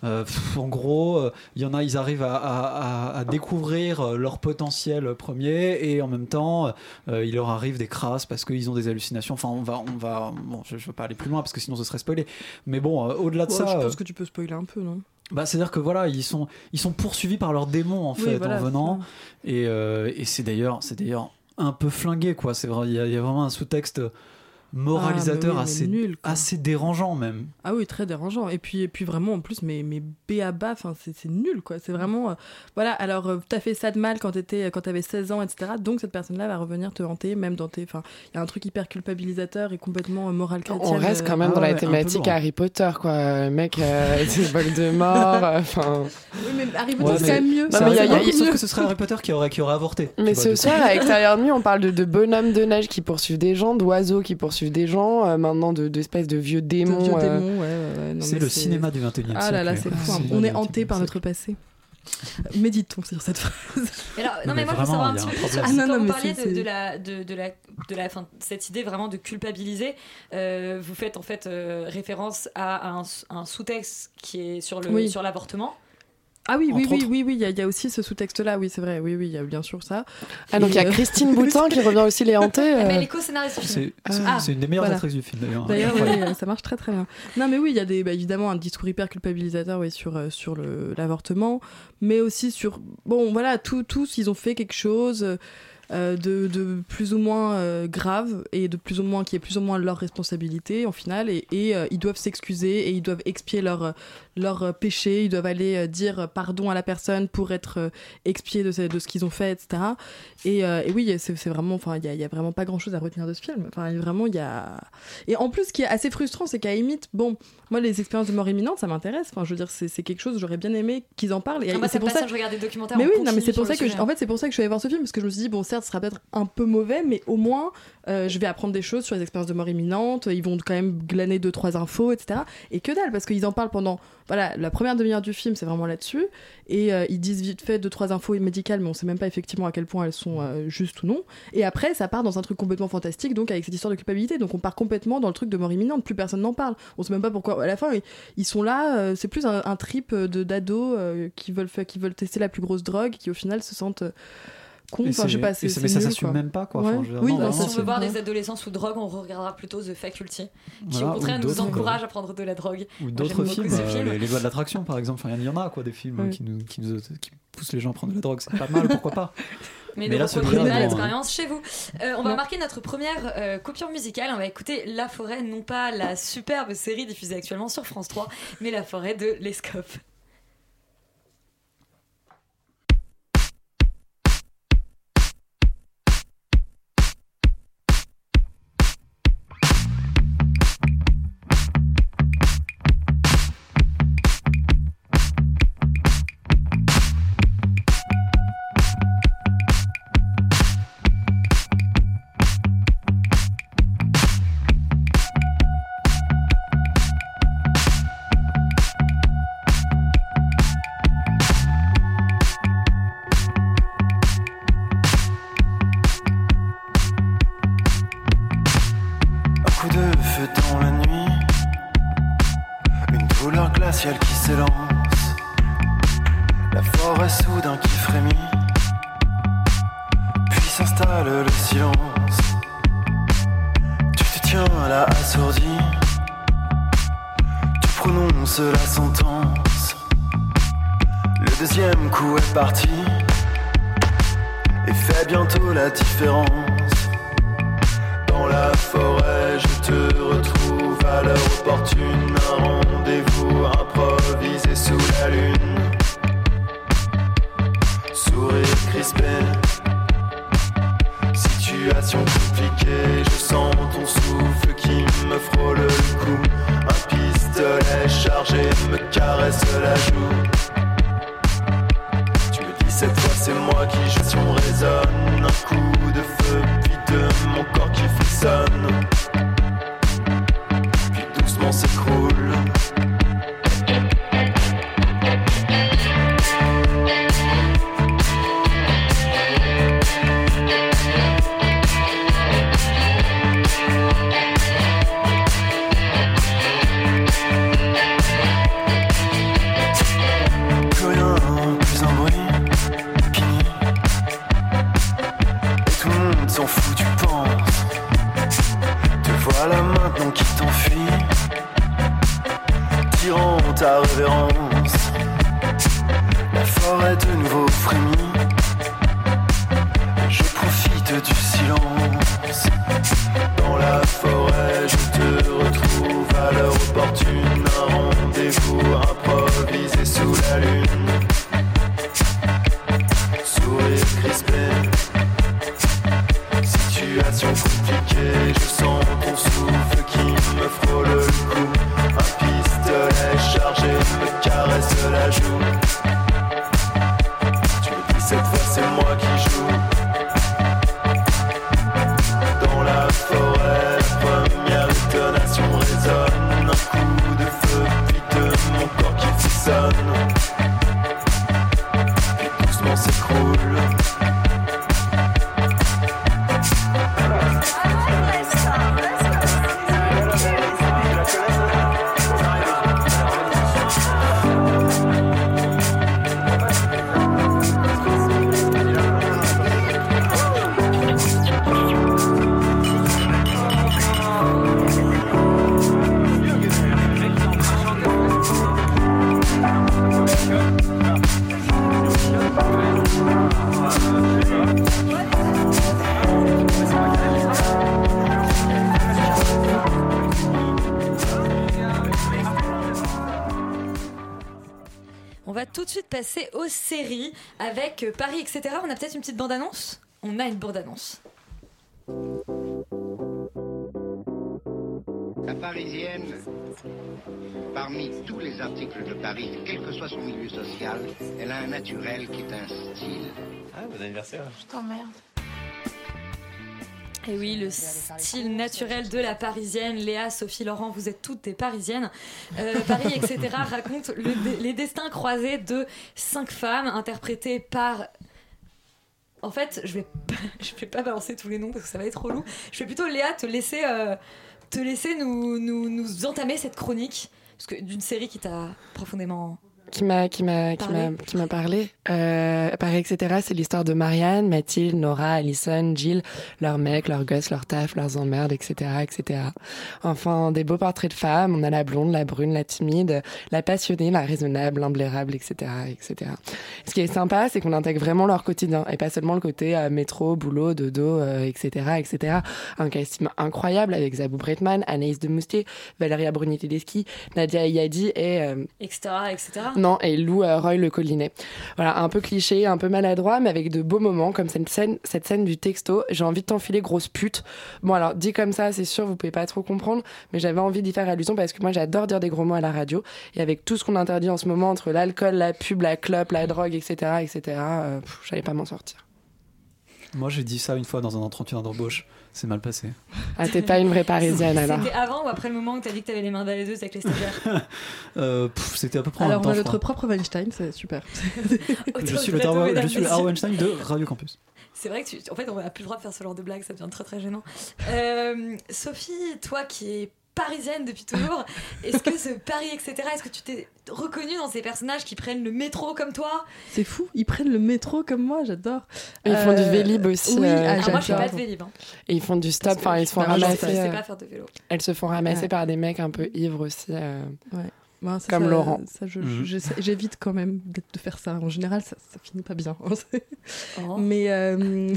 [SPEAKER 1] pff, en gros, euh, il y en a, ils arrivent à, à- à- à découvrir euh, leur potentiel premier et en même temps, euh, il leur arrive des crasses parce qu'ils ont des hallucinations. Enfin, on va, on va, bon, je, je veux pas aller plus loin parce que sinon ce serait spoilé. Mais bon, euh, au-delà de
[SPEAKER 6] Ouais,
[SPEAKER 1] ça,
[SPEAKER 6] je
[SPEAKER 1] euh,
[SPEAKER 6] pense que tu peux spoiler un peu, non?
[SPEAKER 1] bah, c'est-à-dire que voilà, ils sont, ils sont poursuivis par leurs démons en
[SPEAKER 6] Oui,
[SPEAKER 1] fait
[SPEAKER 6] voilà,
[SPEAKER 1] en venant. Et, euh, et c'est d'ailleurs, c'est d'ailleurs un peu flingué quoi. C'est vrai, il y, a- il y a vraiment un sous-texte moralisateur
[SPEAKER 6] Ah, oui,
[SPEAKER 1] assez,
[SPEAKER 6] nul,
[SPEAKER 1] assez dérangeant même.
[SPEAKER 6] Ah oui, très dérangeant. Et puis, et puis vraiment, en plus, mais, mais B à bas, enfin, c'est c'est nul, quoi. C'est vraiment. euh, voilà, alors, euh, t'as fait ça de mal quand t'étais- quand t'avais 16 ans, etc. Donc, cette personne-là va revenir te hanter, même dans tes. Enfin, il y a un truc hyper culpabilisateur et complètement euh, moral chrétien.
[SPEAKER 3] On reste quand même
[SPEAKER 1] ah
[SPEAKER 3] dans la thématique. Harry Potter, quoi. Le mec, euh, c'est Voldemort, euh, enfin...
[SPEAKER 6] Oui, mais Harry
[SPEAKER 1] Ouais,
[SPEAKER 6] Potter, c'est
[SPEAKER 1] mais-
[SPEAKER 6] quand même mieux.
[SPEAKER 3] Non, mais il y a- y a-
[SPEAKER 1] un peu- Sauf que ce serait Harry Potter qui aurait, qui aurait avorté.
[SPEAKER 3] Mais ce soir, à Extérieur Nuit, on parle de, de bonhommes de neige qui poursuivent des gens, d'oiseaux qui poursuivent des gens, euh, maintenant de- d'espèces de, vieux
[SPEAKER 6] De
[SPEAKER 3] démons.
[SPEAKER 6] vieux
[SPEAKER 3] euh,
[SPEAKER 6] démons, ouais, ouais, ouais. Non,
[SPEAKER 1] C'est le cinéma du 21 e siècle.
[SPEAKER 6] Ah là là, c'est
[SPEAKER 1] ouais.
[SPEAKER 6] fou. hein. On est hanté
[SPEAKER 1] 21e
[SPEAKER 6] par notre
[SPEAKER 1] siècle.
[SPEAKER 6] passé. Méditons sur cette phrase.
[SPEAKER 2] Alors, non,
[SPEAKER 1] Non,
[SPEAKER 2] mais
[SPEAKER 1] mais
[SPEAKER 2] moi, je veux savoir un petit peu plus.
[SPEAKER 6] Ah non,
[SPEAKER 2] quand vous parliez de, de la, de, de la, de la, fin, cette idée vraiment de culpabiliser, euh, vous faites en fait euh, référence à un, un sous-texte qui est sur le
[SPEAKER 6] Oui.
[SPEAKER 2] sur l'avortement.
[SPEAKER 6] Ah oui, oui, oui,
[SPEAKER 1] autres.
[SPEAKER 6] oui, oui, il y, a- il y a aussi ce sous-texte-là, oui, c'est vrai, oui, oui, il y a bien sûr ça.
[SPEAKER 3] Ah, donc il y a
[SPEAKER 6] euh,
[SPEAKER 3] Christine Boutin qui revient aussi les hanter.
[SPEAKER 2] Mais
[SPEAKER 3] euh,
[SPEAKER 2] elle est co-scénariste du film.
[SPEAKER 1] C'est c'est-
[SPEAKER 6] Ah,
[SPEAKER 1] c'est une des meilleures
[SPEAKER 6] voilà.
[SPEAKER 1] actrices du film d'ailleurs.
[SPEAKER 6] D'ailleurs, oui, ça marche très très bien. Non, mais oui, il y a des, bah, évidemment un discours hyper culpabilisateur oui, sur, euh, sur l'avortement, mais aussi sur. Bon, voilà, tout- tous, ils ont fait quelque chose euh, de, de plus ou moins euh, grave et de plus ou moins qui est plus ou moins leur responsabilité en final, et, et, euh, ils doivent s'excuser et ils doivent expier leur, euh, leur euh, péché, ils doivent aller euh, dire pardon à la personne pour être euh, expiés de, ce- de ce qu'ils ont fait, etc. Et, euh, et oui, c'est vraiment, enfin, il y a, il y a vraiment pas grand chose à retenir de ce film. Enfin, vraiment, il y a. Et en plus, ce qui est assez frustrant, c'est qu'à limite, bon, moi, les expériences de mort imminente, ça m'intéresse. Enfin, je veux dire, c'est quelque chose, j'aurais bien aimé qu'ils en parlent. Et,
[SPEAKER 2] Ah,
[SPEAKER 6] c'est pour ça.
[SPEAKER 2] passe, je regardais des documentaires.
[SPEAKER 6] Mais oui, non, mais c'est pour ça que, je- en fait, c'est pour ça que je suis allée voir ce film parce que je me suis dit, bon, certes, ce sera peut-être un peu mauvais, mais au moins, euh, je vais apprendre des choses sur les expériences de mort imminente. Ils vont quand même glaner deux, trois infos, etc. Et que dalle, parce qu'ils en parlent pendant. Voilà, la première demi-heure du film, c'est vraiment là-dessus. Et euh, ils disent vite fait deux, trois infos médicales, mais on sait même pas effectivement à quel point elles sont euh, justes ou non. Et après, ça part dans un truc complètement fantastique, donc avec cette histoire de culpabilité. Donc on part complètement dans le truc de mort imminente, plus personne n'en parle. On sait même pas pourquoi. À la fin, ils, sont là, c'est plus un, trip de d'ados qui, veulent qui veulent tester la plus grosse drogue, qui au final se sentent.
[SPEAKER 1] Et
[SPEAKER 6] Enfin, je sais
[SPEAKER 1] c'est-
[SPEAKER 6] pas, c'est
[SPEAKER 1] c'est-
[SPEAKER 6] c'est
[SPEAKER 1] mais ça s'assume même pas, quoi.
[SPEAKER 6] Ouais.
[SPEAKER 1] Enfin, je veux dire,
[SPEAKER 6] Oui,
[SPEAKER 1] non,
[SPEAKER 6] bah,
[SPEAKER 1] vraiment,
[SPEAKER 9] Si on
[SPEAKER 1] c'est-
[SPEAKER 9] veut voir des adolescents sous drogue, on regardera plutôt The Faculty, qui
[SPEAKER 1] Voilà,
[SPEAKER 9] au contraire nous encourage à prendre de la drogue.
[SPEAKER 1] Ou d'autres films, euh,
[SPEAKER 9] film.
[SPEAKER 1] les, les lois de l'attraction par exemple. Enfin, il y en a quoi, des films
[SPEAKER 6] Oui.
[SPEAKER 1] qui, nous, qui, nous, qui poussent les gens à prendre de la drogue. C'est pas mal, pourquoi pas
[SPEAKER 9] Mais,
[SPEAKER 1] Mais là,
[SPEAKER 9] pas
[SPEAKER 1] non,
[SPEAKER 9] l'expérience chez vous. Euh, on va marquer notre première euh, coupure musicale. On va écouter La Forêt, non pas la superbe série diffusée actuellement sur France 3, mais La Forêt de Lescope. Passer aux séries avec euh, Paris, etc. On a peut-être une petite bande-annonce? On a une bande-annonce.
[SPEAKER 10] La Parisienne, parmi tous les articles de Paris, quel que soit son milieu social, elle a un naturel qui est un style.
[SPEAKER 8] Ah, bon anniversaire.
[SPEAKER 7] Je t'emmerde.
[SPEAKER 2] Et oui, le style naturel de la parisienne. Léa, Sophie, Laurent, vous êtes toutes des parisiennes. Euh, Paris, etc. raconte le les destins croisés de cinq femmes interprétées par. En fait, je vais, pas- je vais pas balancer tous les noms parce que ça va être relou. Je vais plutôt, Léa, te laisser, euh, te laisser nous, nous, nous entamer cette chronique parce que d'une série qui t'a profondément.
[SPEAKER 3] Qui m'a qui m'a qui m'a
[SPEAKER 2] Parlé.
[SPEAKER 3] qui m'a parlé euh, pareil etc c'est l'histoire de Marianne Mathilde Nora Alison Jill leurs mecs leurs gosses leurs tafs leurs emmerdes etc etc enfin des beaux portraits de femmes on a la blonde la brune la timide la passionnée la raisonnable l'emblairable etc etc ce qui est sympa c'est qu'on intègre vraiment leur quotidien et pas seulement le côté euh, métro boulot dodo euh, etc etc un casting incroyable avec Zabou Bretman Anaïs de Moustier Valéria Bruni-Tedeschi Nadia Yadi et euh,
[SPEAKER 2] etc. etc.
[SPEAKER 3] et Lou euh, Roy le Collinet. Voilà, un peu cliché, un peu maladroit, mais avec de beaux moments, comme cette scène, cette scène du texto. J'ai envie de t'enfiler, grosse pute. Bon, alors, dit comme ça, c'est sûr, vous pouvez pas trop comprendre, mais j'avais envie d'y faire allusion parce que moi, j'adore dire des gros mots à la radio. Et avec tout ce qu'on interdit en ce moment, entre l'alcool, la pub, la clope, la drogue, etc., etc., euh, j'allais pas m'en sortir.
[SPEAKER 1] Moi, j'ai dit ça une fois dans un entretien d'embauche. C'est mal passé.
[SPEAKER 3] Ah, t'es pas une vraie parisienne, alors.
[SPEAKER 2] C'était avant ou après le moment où t'as dit que t'avais les mains baladeuses avec les stagiaires
[SPEAKER 1] Euh, C'était à peu près en
[SPEAKER 6] Alors,
[SPEAKER 1] même
[SPEAKER 6] on
[SPEAKER 1] temps.
[SPEAKER 6] a notre propre Weinstein, c'est super.
[SPEAKER 1] Je suis le, je suis le Weinstein de Radio Campus.
[SPEAKER 2] C'est vrai que tu... en fait on n'a plus le droit de faire ce genre de blague, ça devient très très gênant. Euh, Sophie, toi qui es parisienne depuis toujours, est-ce que ce Paris etc. Est-ce que tu t'es reconnue dans ces personnages qui prennent le métro comme toi?
[SPEAKER 6] C'est fou, ils prennent le métro comme moi, j'adore.
[SPEAKER 3] Ils font du
[SPEAKER 6] Euh,
[SPEAKER 3] Vélib aussi.
[SPEAKER 6] Oui,
[SPEAKER 3] euh,
[SPEAKER 6] ah,
[SPEAKER 2] moi je fais pas de vélib. Hein.
[SPEAKER 3] Et ils font du stop, enfin, ils se font ramasser.
[SPEAKER 2] Je sais
[SPEAKER 3] euh,
[SPEAKER 2] pas faire de vélo.
[SPEAKER 3] Elles se font ramasser
[SPEAKER 6] Ouais.
[SPEAKER 3] par des mecs un peu ivres aussi. euh.
[SPEAKER 6] Ça,
[SPEAKER 3] Comme
[SPEAKER 6] ça-
[SPEAKER 3] Laurent.
[SPEAKER 6] ça, je-
[SPEAKER 1] Mhm.
[SPEAKER 6] J'évite quand même de faire ça. En général, ça, ça finit pas bien.
[SPEAKER 2] Oh.
[SPEAKER 6] mais euh,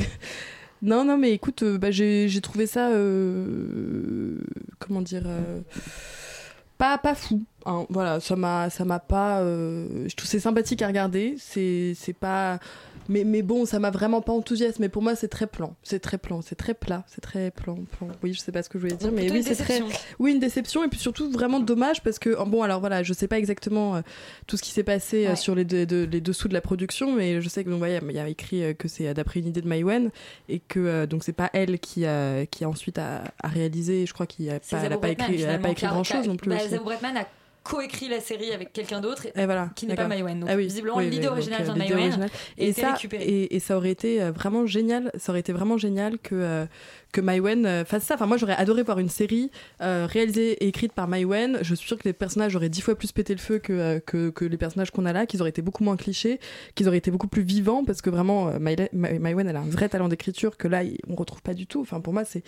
[SPEAKER 6] non, non, mais écoute, euh, bah, j'ai trouvé ça, euh, comment dire, euh, pas pas fou. hein. Voilà, ça m'a pas. je trouve c'est sympathique à regarder. C'est pas. Mais, mais bon, ça m'a vraiment pas enthousiasmé. Pour moi, c'est très plan. C'est très plan. C'est très plat. C'est très plan, plan. Oui, je sais pas ce que je voulais dire, mais oui,
[SPEAKER 2] une
[SPEAKER 6] c'est très.
[SPEAKER 2] déception.
[SPEAKER 6] Oui, une déception et puis surtout vraiment dommage parce que bon alors voilà, je sais pas exactement euh, tout ce qui s'est passé euh,
[SPEAKER 2] Ouais.
[SPEAKER 6] sur les, de- de- les dessous de la production, mais je sais que donc il y a écrit euh, que c'est d'après une idée de Maïwen et que donc c'est pas elle qui a qui a ensuite a, a réalisé. Je crois qu'il a pas, elle a
[SPEAKER 2] Zabou
[SPEAKER 6] pas
[SPEAKER 2] Bretman,
[SPEAKER 6] écrit, elle a
[SPEAKER 2] finalement,
[SPEAKER 6] pas écrit
[SPEAKER 2] qui a-
[SPEAKER 6] grand chose non plus.
[SPEAKER 2] bah, Bretman a coécrit la série avec quelqu'un d'autre et-
[SPEAKER 6] voilà.
[SPEAKER 2] qui n'est pas. Maïwen. Donc
[SPEAKER 6] Ah oui,
[SPEAKER 2] visiblement
[SPEAKER 6] oui,
[SPEAKER 2] l'idée originale
[SPEAKER 6] euh,
[SPEAKER 2] vient de Maïwen et
[SPEAKER 6] ça
[SPEAKER 2] récupérée.
[SPEAKER 6] et, et ça aurait été euh, vraiment génial ça aurait été vraiment génial que euh, que Maïwen euh, fasse ça enfin moi j'aurais adoré voir une série euh, réalisée et écrite par Maïwen je suis sûre que les personnages auraient dix fois plus pété le feu que, euh, que, que les personnages qu'on a là qu'ils auraient été beaucoup moins clichés qu'ils auraient été beaucoup plus vivants parce que vraiment Maïwen elle a un vrai talent d'écriture que là on retrouve pas du tout enfin pour moi c'est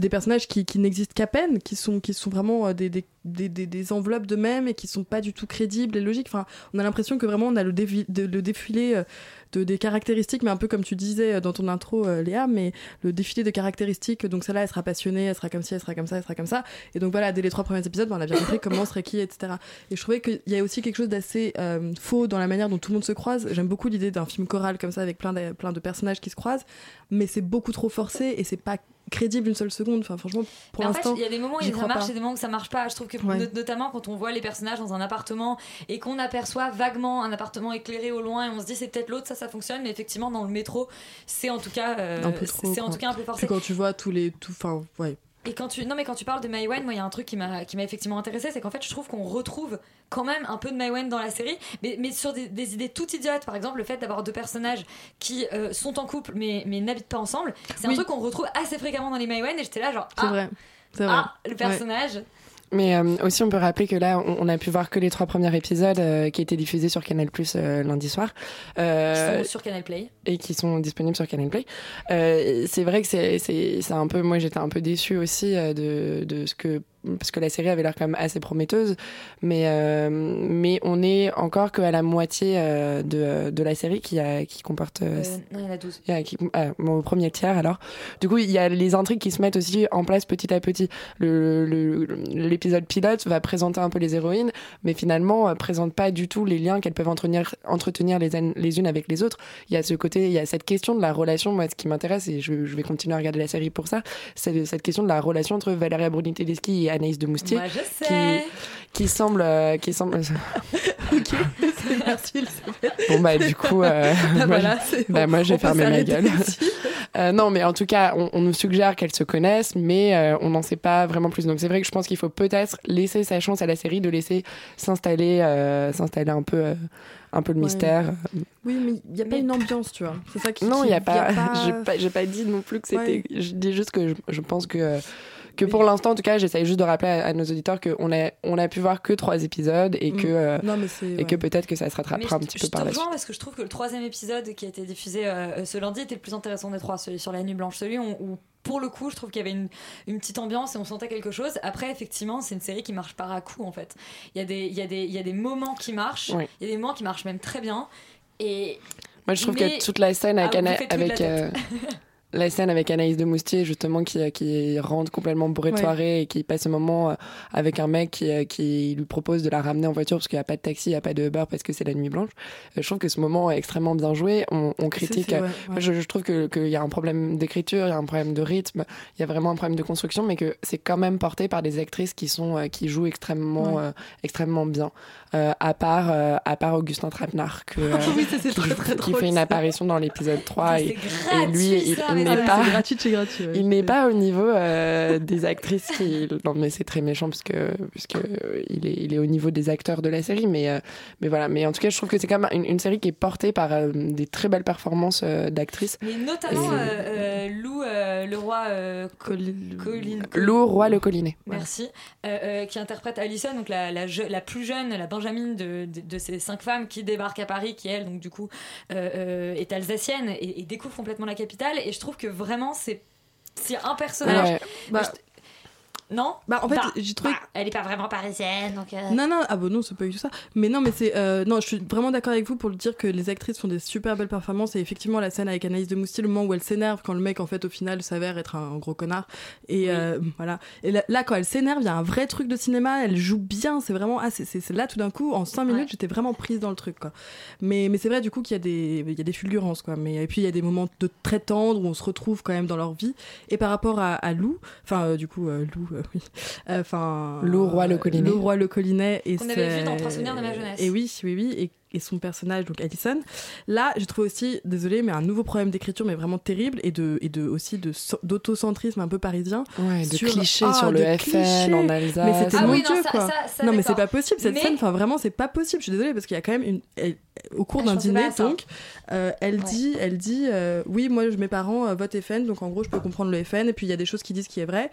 [SPEAKER 6] des personnages qui, qui n'existent qu'à peine qui sont qui sont vraiment des, des, des, des- enveloppes d'eux-mêmes et qui sont pas du tout crédibles et logiques enfin on a l'impression que vraiment on a le, dévi- de- le défilé euh, de, des caractéristiques, mais un peu comme tu disais euh, dans ton intro, euh, Léa, mais le défilé de caractéristiques, donc celle-là, elle sera passionnée, elle sera comme ci, elle sera comme ça, elle sera comme ça. Et donc voilà, dès les trois premiers épisodes, ben, on a bien compris comment serait qui, etc. Et je trouvais qu'il y a aussi quelque chose d'assez euh, faux dans la manière dont tout le monde se croise. J'aime beaucoup l'idée d'un film choral comme ça, avec plein de, plein de personnages qui se croisent, mais c'est beaucoup trop forcé et c'est pas crédible une seule seconde. Enfin, franchement, pour
[SPEAKER 2] Mais en fait,
[SPEAKER 6] l'instant.
[SPEAKER 2] il y a des moments où ça marche
[SPEAKER 6] pas.
[SPEAKER 2] et des moments où ça marche pas. Je trouve que
[SPEAKER 6] Ouais.
[SPEAKER 2] notamment quand on voit les personnages dans un appartement et qu'on aperçoit vaguement un appartement éclairé au loin et on se dit c'est peut-être l'autre, ça ça fonctionne. Mais effectivement dans le métro, c'est en tout cas euh,
[SPEAKER 6] Un peu trop,
[SPEAKER 2] c'est en tout cas un peu forcé.
[SPEAKER 6] Puis quand tu vois tous les. Enfin, ouais.
[SPEAKER 2] Et quand tu non mais quand tu parles de Maïwen, moi il y a un truc qui m'a qui m'a effectivement intéressé, c'est qu'en fait je trouve qu'on retrouve quand même un peu de Maïwen dans la série, mais, mais sur des, des idées toutes idiotes. Par exemple le fait d'avoir deux personnages qui euh, sont en couple mais mais n'habitent pas ensemble, c'est un truc qu'on retrouve assez fréquemment dans les Maïwen et j'étais là genre ah,
[SPEAKER 6] vrai.
[SPEAKER 2] ah le personnage.
[SPEAKER 3] Mais euh, aussi, on peut rappeler que là, on, on a pu voir que les trois premiers épisodes euh, qui étaient diffusés sur Canal Plus lundi soir. Euh,
[SPEAKER 2] qui sont sur Canal Play.
[SPEAKER 3] et qui sont disponibles sur Canal Play. Euh, c'est vrai que c'est c'est c'est un peu moi j'étais un peu déçue aussi euh, de de ce que parce que la série avait l'air quand même assez prometteuse mais euh, mais on est encore que à la moitié euh, de de la série qui a qui comporte euh,
[SPEAKER 2] Euh, non, il y en a 12.
[SPEAKER 3] il y a qui- ah, bon, au premier tiers alors. Du coup, il y a les intrigues qui se mettent aussi en place petit à petit. L'épisode pilote va présenter un peu les héroïnes, mais finalement présente pas du tout les liens qu'elles peuvent entretenir, entretenir les, les unes avec les autres. Il y a ce côté, il y a cette question de la relation, moi, ce qui m'intéresse, et je, je vais continuer à regarder la série pour ça, c'est cette question de la relation entre Valéria Bruni-Tedeschi et Anaïs de Moustier,
[SPEAKER 2] Moi je sais.
[SPEAKER 3] qui semble, euh, qui semble.
[SPEAKER 6] ok, merci
[SPEAKER 3] bon bah du coup, euh,
[SPEAKER 6] Ah,
[SPEAKER 3] moi,
[SPEAKER 6] voilà,
[SPEAKER 3] bah, moi, j'ai fermé ma gueule. Euh, non, mais en tout cas, on, on nous suggère qu'elles se connaissent, mais euh, on n'en sait pas vraiment plus. Donc c'est vrai que je pense qu'il faut peut-être laisser sa chance à la série de laisser s'installer, euh, s'installer un peu, euh, un peu le
[SPEAKER 6] Ouais.
[SPEAKER 3] mystère.
[SPEAKER 6] Oui, mais il n'y a pas une ambiance, tu vois. C'est ça qui.
[SPEAKER 3] Non, il
[SPEAKER 6] qui-
[SPEAKER 3] y a pas. J'ai pas, pas dit non plus que c'était.
[SPEAKER 6] Ouais.
[SPEAKER 3] Je dis juste que je, je pense que. Que pour l'instant, en tout cas, j'essaye juste de rappeler à, à nos auditeurs qu'on a, on a pu voir que trois épisodes et que, euh,
[SPEAKER 6] Non,
[SPEAKER 3] et
[SPEAKER 6] ouais.
[SPEAKER 3] que peut-être que ça se
[SPEAKER 2] Mais
[SPEAKER 3] rattrapera un
[SPEAKER 2] je-
[SPEAKER 3] petit
[SPEAKER 2] je
[SPEAKER 3] peu par la suite.
[SPEAKER 2] parce que je trouve que le troisième épisode qui a été diffusé euh, ce lundi était le plus intéressant des trois, celui sur la nuit blanche, celui où, où, pour le coup je trouve qu'il y avait une, une petite ambiance et on sentait quelque chose. Après effectivement c'est une série qui marche par à coup en fait. Il y a des, il y a des, il y a des moments qui marchent,
[SPEAKER 3] Oui.
[SPEAKER 2] il y a des moments qui marchent même très bien et
[SPEAKER 3] Moi, je trouve
[SPEAKER 2] Mais-
[SPEAKER 3] que toute la scène avec,
[SPEAKER 2] Ah,
[SPEAKER 3] avec euh, la scène avec Anaïs de Moustier, justement, qui, qui rentre complètement bourrée de
[SPEAKER 6] Ouais.
[SPEAKER 3] soirée et qui passe un moment euh, avec un mec qui, euh, qui lui propose de la ramener en voiture parce qu'il n'y a pas de taxi, il n'y a pas de Uber parce que c'est la nuit blanche. Euh, je trouve que ce moment est extrêmement bien joué. On, on critique.
[SPEAKER 6] ouais,
[SPEAKER 3] euh, Je, je trouve que- qu'il y a un problème d'écriture, il y a un problème de rythme, il y a vraiment un problème de construction, mais que c'est quand même porté par des actrices qui sont euh, qui jouent extrêmement
[SPEAKER 6] Ouais.
[SPEAKER 3] euh, extrêmement bien. Euh, à part euh, à part Augustin Trapenard que euh,
[SPEAKER 6] oui, ça, c'est
[SPEAKER 3] qui,
[SPEAKER 6] très, très
[SPEAKER 3] qui
[SPEAKER 6] drôle,
[SPEAKER 3] fait une apparition dans l'épisode 3
[SPEAKER 2] Ah,
[SPEAKER 3] et,
[SPEAKER 2] c'est
[SPEAKER 3] et lui, il, il n'est pas,
[SPEAKER 6] C'est gratuit, c'est gratuit. ouais.
[SPEAKER 3] il n'est pas au niveau euh, des actrices qui. Non, mais c'est très méchant parce que, puisque il est, il est au niveau des acteurs de la série, mais, euh, mais voilà. Mais en tout cas, je trouve que c'est quand même une, une série qui est portée par euh, des très belles performances euh, d'actrices.
[SPEAKER 2] mais notamment
[SPEAKER 3] Et-
[SPEAKER 2] euh, euh, Lou euh, le roi euh, Co-
[SPEAKER 6] Colline-
[SPEAKER 2] Colline
[SPEAKER 3] Lou Roi Le Collinet.
[SPEAKER 2] Merci. Euh, euh, qui interprète Alison, donc la, la, je- la plus jeune, la Benjamine de, de, de ces cinq femmes qui débarquent à Paris, qui elle, donc du coup, euh, euh, est alsacienne et, et découvre complètement la capitale. Et je trouve que vraiment, c'est c'est un personnage.
[SPEAKER 3] Ouais.
[SPEAKER 6] Bah,
[SPEAKER 2] Non?
[SPEAKER 6] Bah, en fait,
[SPEAKER 2] Bah,
[SPEAKER 6] j'ai trouvé.
[SPEAKER 2] bah, elle est pas vraiment parisienne, donc. euh,
[SPEAKER 6] Non, non, ah non, c'est pas du tout ça. Mais non, mais c'est. euh, non, je suis vraiment d'accord avec vous pour le dire que les actrices font des super belles performances. Et effectivement, la scène avec Anaïs de Moustier, le moment où elle s'énerve, quand le mec, en fait, au final, s'avère être un, gros connard. Et euh, voilà. Et là, là, quand elle s'énerve, il y a un vrai truc de cinéma. Elle joue bien. C'est vraiment. Ah, c'est- là, tout d'un coup, en 5 minutes,
[SPEAKER 2] Ouais.
[SPEAKER 6] j'étais vraiment prise dans le truc, quoi. Mais, mais c'est vrai, du coup, qu'il y, a des- il y a des fulgurances, quoi. Mais, et puis, il y a des moments de très tendres où on se retrouve quand même dans leur vie. Et par rapport à, à Lou, enfin, du coup, Lou, oui. Enfin.
[SPEAKER 3] Lou Roy Le Collinet.
[SPEAKER 6] Lou Roy Le Collinet. Et
[SPEAKER 2] Qu'on avait
[SPEAKER 6] c'est-
[SPEAKER 2] vu dans Trois souvenirs de ma jeunesse.
[SPEAKER 6] Et oui, oui, oui. Et, et son personnage, donc Alison. Là, je trouve aussi, désolé, mais un nouveau problème d'écriture, mais vraiment terrible, et de, et de aussi de d'autocentrisme un peu parisien.
[SPEAKER 3] Ouais, de
[SPEAKER 6] Sur-
[SPEAKER 3] clichés
[SPEAKER 6] Ah,
[SPEAKER 3] sur le FN
[SPEAKER 6] clichés.
[SPEAKER 3] en
[SPEAKER 6] Mais c'était
[SPEAKER 2] Ah
[SPEAKER 6] mon
[SPEAKER 2] oui, non,
[SPEAKER 6] Dieu,
[SPEAKER 2] ça-
[SPEAKER 6] quoi.
[SPEAKER 2] ça- ça,
[SPEAKER 6] non, mais c'est pas possible cette
[SPEAKER 2] Mais-
[SPEAKER 6] scène. Enfin, vraiment, c'est pas possible. Je suis désolée parce qu'il y a quand même une. elle- au cours
[SPEAKER 2] Ah,
[SPEAKER 6] d'un dîner, donc, euh, elle
[SPEAKER 2] Ouais.
[SPEAKER 6] dit, elle dit, euh, oui, moi, je- mes parents euh, votent FN, donc en gros, je peux comprendre le FN. Et puis il y a des choses qui disent qui est vrai.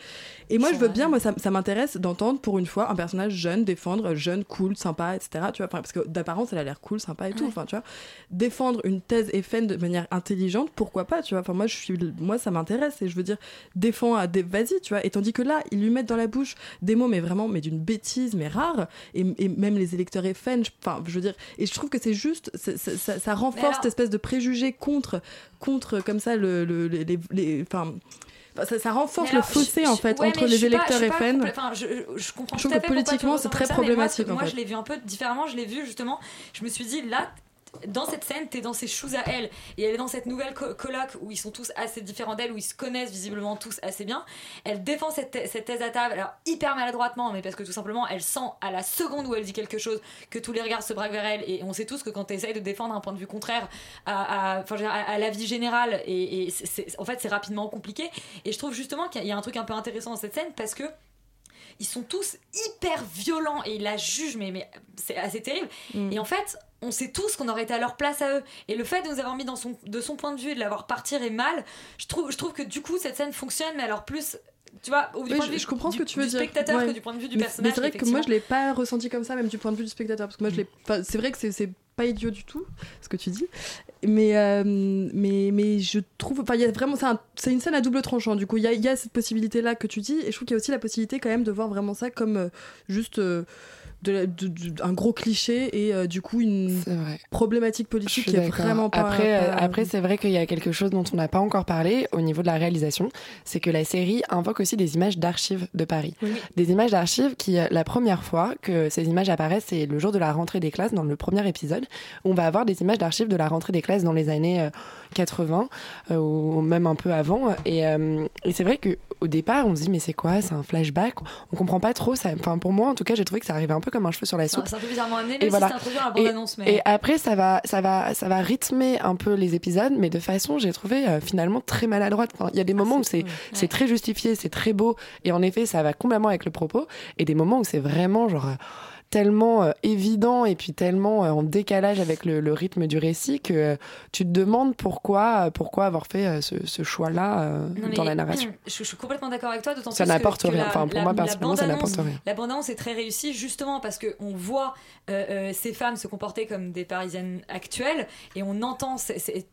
[SPEAKER 6] Et moi, je veux
[SPEAKER 2] vrai.
[SPEAKER 6] bien, moi, ça, ça m'intéresse d'entendre pour une fois un personnage jeune défendre, jeune, cool, sympa, etc. Tu vois, parce que d'apparence, elle a l'air cool, sympa et tout.
[SPEAKER 2] Ouais.
[SPEAKER 6] Enfin, tu vois, défendre une thèse FN de manière intelligente, pourquoi pas, tu vois. Enfin, moi, je suis, moi, ça m'intéresse et je veux dire, défends, à des, vas-y, tu vois. Et tandis que là, ils lui mettent dans la bouche des mots, mais vraiment, mais d'une bêtise, mais rare. Et, et même les électeurs FN, je- enfin, je veux dire, et je trouve que c'est juste, ça, ça- ça- ça renforce
[SPEAKER 2] alors-
[SPEAKER 6] cette espèce de préjugé contre, contre comme ça, le, le- les, les- les- ça, ça renforce le fossé
[SPEAKER 2] je-
[SPEAKER 6] en fait
[SPEAKER 2] ouais,
[SPEAKER 6] entre les électeurs
[SPEAKER 2] pas
[SPEAKER 6] FN.
[SPEAKER 2] enfin, je, je comprends
[SPEAKER 6] Je
[SPEAKER 2] tout
[SPEAKER 6] trouve
[SPEAKER 2] à
[SPEAKER 6] que
[SPEAKER 2] fait
[SPEAKER 6] politiquement, c'est très
[SPEAKER 2] ça, moi,
[SPEAKER 6] problématique,
[SPEAKER 2] Moi,
[SPEAKER 6] en fait.
[SPEAKER 2] je l'ai vu un peu différemment. Je l'ai vu justement. Je me suis dit là. Dans cette scène, t'es dans ses shoes à elle, et elle est dans cette nouvelle co- coloc où ils sont tous assez différents d'elle, où ils se connaissent visiblement tous assez bien. Elle défend cette, cette thèse à table, alors hyper maladroitement, mais parce que tout simplement, elle sent à la seconde où elle dit quelque chose que tous les regards se braquent vers elle, et on sait tous que quand tu essayes de défendre un point de vue contraire à, à, à, à la vie générale, et, en fait, c'est rapidement compliqué. Et je trouve justement qu'il y a un truc un peu intéressant dans cette scène parce que ils sont tous hyper violents et ils la jugent, mais, mais c'est assez terrible.
[SPEAKER 6] Mm.
[SPEAKER 2] Et en fait, on sait tous qu'on aurait été à leur place à eux. Et le fait de nous avoir mis dans son, de son point de vue et de l'avoir partir est mal, je trouve, je trouve que du coup, cette scène fonctionne, mais alors plus. Tu vois, au du
[SPEAKER 6] Oui,
[SPEAKER 2] point de
[SPEAKER 6] je-
[SPEAKER 2] vue
[SPEAKER 6] je comprends ce
[SPEAKER 2] du-
[SPEAKER 6] que tu veux
[SPEAKER 2] du
[SPEAKER 6] dire.
[SPEAKER 2] spectateur
[SPEAKER 6] Ouais.
[SPEAKER 2] que du point de vue du
[SPEAKER 6] Mais-
[SPEAKER 2] personnage.
[SPEAKER 6] Mais c'est vrai que moi, je l'ai pas ressenti comme ça, même du point de vue du spectateur, parce que moi, je l'ai. enfin, C'est vrai que c'est pas idiot du tout ce que tu dis, mais euh, mais mais je trouve. Enfin, il y a vraiment. C'est un- c'est une scène à double tranchant. Du coup, il y a, cette possibilité là que tu dis, et je trouve qu'il y a aussi la possibilité quand même de voir vraiment ça comme euh, juste. De la- de- de- un gros cliché et euh, du coup une problématique politique qui est vraiment pas
[SPEAKER 3] Après, euh,
[SPEAKER 6] pas-
[SPEAKER 3] après c'est vrai qu'il y a quelque chose dont on n'a pas encore parlé au niveau de la réalisation, c'est que la série invoque aussi des images d'archives de Paris.
[SPEAKER 2] Oui.
[SPEAKER 3] Des images d'archives qui, euh, la première fois que ces images apparaissent, c'est le jour de la rentrée des classes, dans le premier épisode, on va avoir des images d'archives de la rentrée des classes dans les années euh, 80, euh, ou même un peu avant. Et, euh, et c'est vrai qu'au départ, on se dit, mais c'est quoi? C'est un flashback? On comprend pas trop. Ça, enfin, pour moi, en tout cas, j'ai trouvé que ça arrivait un peu peu comme un cheveu sur la soupe.
[SPEAKER 2] C'est un peu bizarrement amené,
[SPEAKER 3] Et voilà.
[SPEAKER 2] dans la
[SPEAKER 3] Et,
[SPEAKER 2] bande-annonce. Mais...
[SPEAKER 3] et après, ça va, ça, va, ça va rythmer un peu les épisodes, mais de façon, j'ai trouvé euh, finalement très maladroite. Enfin, Il y a des moments où c'est c'est très justifié, c'est très beau, et en effet, ça va complètement avec le propos, et des moments où c'est vraiment genre. euh, tellement euh, évident et puis tellement euh, en décalage avec le, le rythme du récit que euh, tu te demandes pourquoi pourquoi avoir fait ce, ce choix-là dans la narration.
[SPEAKER 2] Je, je suis complètement d'accord avec toi, d'autant
[SPEAKER 3] Ça
[SPEAKER 2] plus que-
[SPEAKER 3] n'apporte
[SPEAKER 2] que
[SPEAKER 3] rien.
[SPEAKER 2] la-
[SPEAKER 3] Enfin, pour
[SPEAKER 2] la-
[SPEAKER 3] moi, personnellement, ça n'apporte rien.
[SPEAKER 2] La bande-annonce est très réussie justement parce qu'on voit euh, euh, ces femmes se comporter comme des parisiennes actuelles et on entend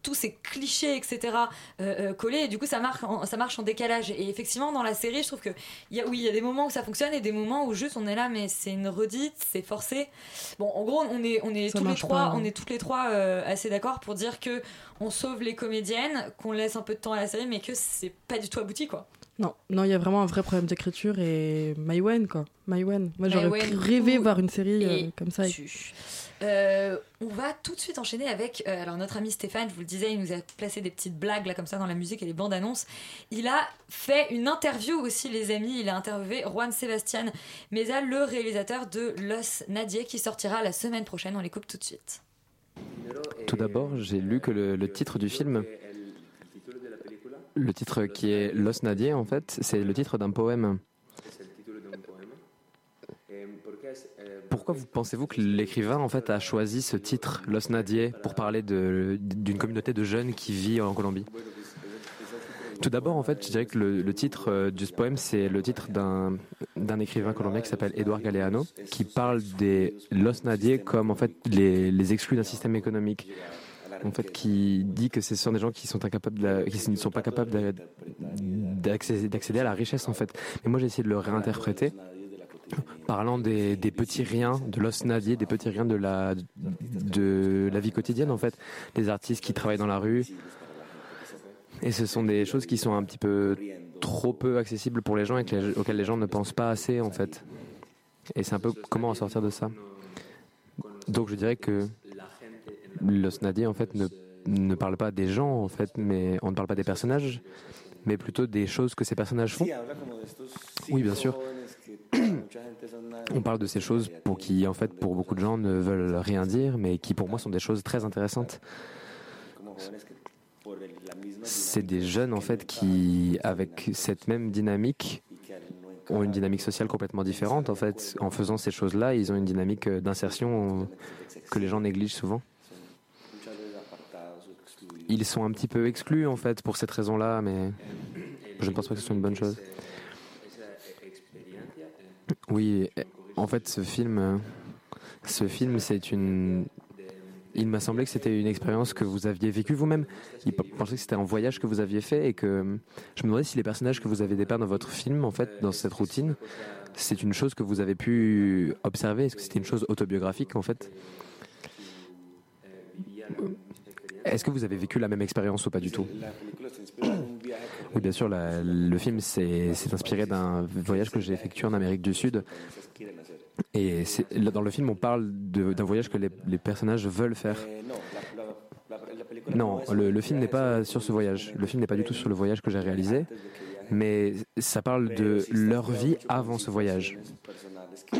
[SPEAKER 2] tous ces clichés, etc. euh, collés et du coup ça marche, en, ça marche en décalage. Et effectivement, dans la série, je trouve que il y a, oui, il y a des moments où ça fonctionne et des moments où juste on est là, mais c'est une redite, c'est forcé. Bon, en gros, on est, on est
[SPEAKER 6] Ça
[SPEAKER 2] tous les trois,
[SPEAKER 6] pas, hein.
[SPEAKER 2] on est toutes les trois euh, assez d'accord pour dire que on sauve les comédiennes, qu'on laisse un peu de temps à la série, mais que c'est pas du tout abouti, quoi.
[SPEAKER 6] Non, non, il y a vraiment un vrai problème d'écriture et Maïwen quoi. Maïwen. Moi j'aurais rêvé
[SPEAKER 2] ou-
[SPEAKER 6] voir une série euh, comme ça.
[SPEAKER 2] tu. Euh, on va tout de suite enchaîner avec euh, alors notre ami Stéphane, je vous le disais, il nous a placé des petites blagues là comme ça dans la musique et les bandes annonces. Il a fait une interview aussi les amis, il a interviewé Juan Sebastian Meza, le réalisateur de Los Nadier qui sortira la semaine prochaine. On les coupe tout de suite.
[SPEAKER 11] Tout d'abord, j'ai lu que le, le titre du film, le titre qui est Los Nadier, en fait, c'est le titre d'un poème. Pourquoi vous pensez-vous que l'écrivain en fait a choisi ce titre, Los Nadier, pour parler d'une communauté de jeunes qui vit en Colombie? Tout d'abord, en fait, je dirais que le, titre euh, de ce poème, c'est le titre d'un écrivain colombien qui s'appelle Eduard Galeano, qui parle des Los Nadier comme en fait les, exclus d'un système économique. En fait, qui dit que ce sont des gens qui ne sont pas capables d'a- d'accéder d'accéder à la richesse en fait. Mais moi, j'ai essayé de le réinterpréter parlant des, petits riens de l'os nadier, des petits riens de la, de la vie quotidienne en fait, des artistes qui travaillent dans la rue. Et ce sont des choses qui sont un petit peu trop peu accessibles pour les gens et les- auxquelles les gens ne pensent pas assez en fait. Et c'est un peu comment en sortir de ça. Donc je dirais que l'os nadier en fait ne, ne parle pas des gens en fait, mais on ne parle pas des personnages, mais plutôt des choses que ces personnages font. Oui, bien sûr. On parle de ces choses pour qui, en fait, pour beaucoup de gens ne veulent rien dire, mais qui pour moi sont des choses très intéressantes. C'est des jeunes, en fait, qui, avec cette même dynamique, ont une dynamique sociale complètement différente. En fait, en faisant ces choses-là, ils ont une dynamique d'insertion que les gens négligent souvent. Ils sont un petit peu exclus, en fait, pour cette raison-là, mais je ne pense pas que ce soit une bonne chose. Oui, en fait, ce film, euh, ce film, c'est une. Il m'a semblé que c'était une expérience que vous aviez vécue vous-même. Il pensait que c'était un voyage que vous aviez fait et que je me demandais si les personnages que vous avez dépeints dans votre film, en fait, dans cette routine, c'est une chose que vous avez pu observer? Est-ce que c'était une chose autobiographique, en fait? Est-ce que vous avez vécu la même expérience ou pas du tout? Oui, bien sûr, le film s'est inspiré d'un voyage que j'ai effectué en Amérique du Sud. Et dans le film, on parle d'un voyage que les, personnages veulent faire. Non, le, le film n'est pas sur ce voyage. Le film n'est pas du tout sur le voyage que j'ai réalisé, mais ça parle de leur vie avant ce voyage.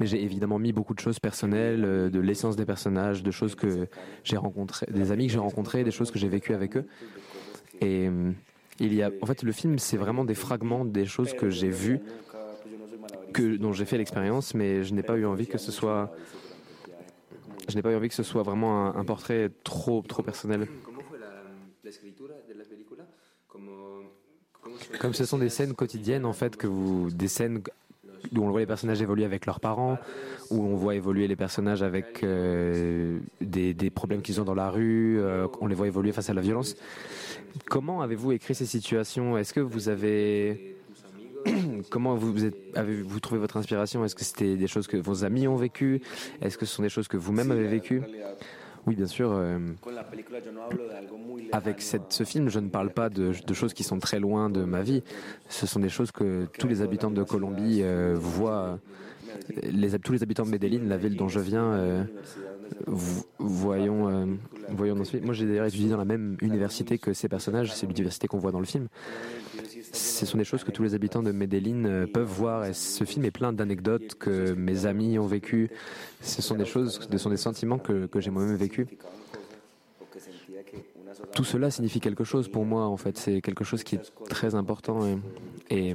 [SPEAKER 11] Mais j'ai évidemment mis beaucoup de choses personnelles, euh, de l'essence des personnages, de choses que j'ai rencontrées, des amis que j'ai rencontrés, des choses que j'ai vécues avec eux. Et euh, il y a, en fait, le film, c'est vraiment des fragments des choses que j'ai vues, que dont j'ai fait l'expérience, mais je n'ai pas eu envie que ce soit, je n'ai pas eu envie que ce soit vraiment un, portrait trop, trop personnel. Comme ce sont des scènes quotidiennes, en fait, que vous, des scènes où on voit les personnages évoluer avec leurs parents, où on voit évoluer les personnages avec euh, des, des problèmes qu'ils ont dans la rue, euh, on les voit évoluer face à la violence. Comment avez-vous écrit ces situations? Est-ce que vous avez Comment vous, vous êtes, avez-vous trouvé votre inspiration? Est-ce que c'était des choses que vos amis ont vécues? Est-ce que ce sont des choses que vous-même avez vécues? Oui, bien sûr. euh, avec cette- ce film, je ne parle pas de, de choses qui sont très loin de ma vie. Ce sont des choses que tous les habitants de Colombie euh, voient. Les, tous les habitants de Medellín, la ville dont je viens, euh, vo- voyons, euh, voyons dans ce film. Moi, j'ai d'ailleurs étudié dans la même université que ces personnages. C'est l'université qu'on voit dans le film. Ce sont des choses que tous les habitants de Medellin euh, peuvent voir. Et ce film est plein d'anecdotes que mes amis ont vécues. Ce sont des choses, ce sont des sentiments que, que j'ai moi-même vécus. Tout cela signifie quelque chose pour moi, en fait. C'est quelque chose qui est très important. Et,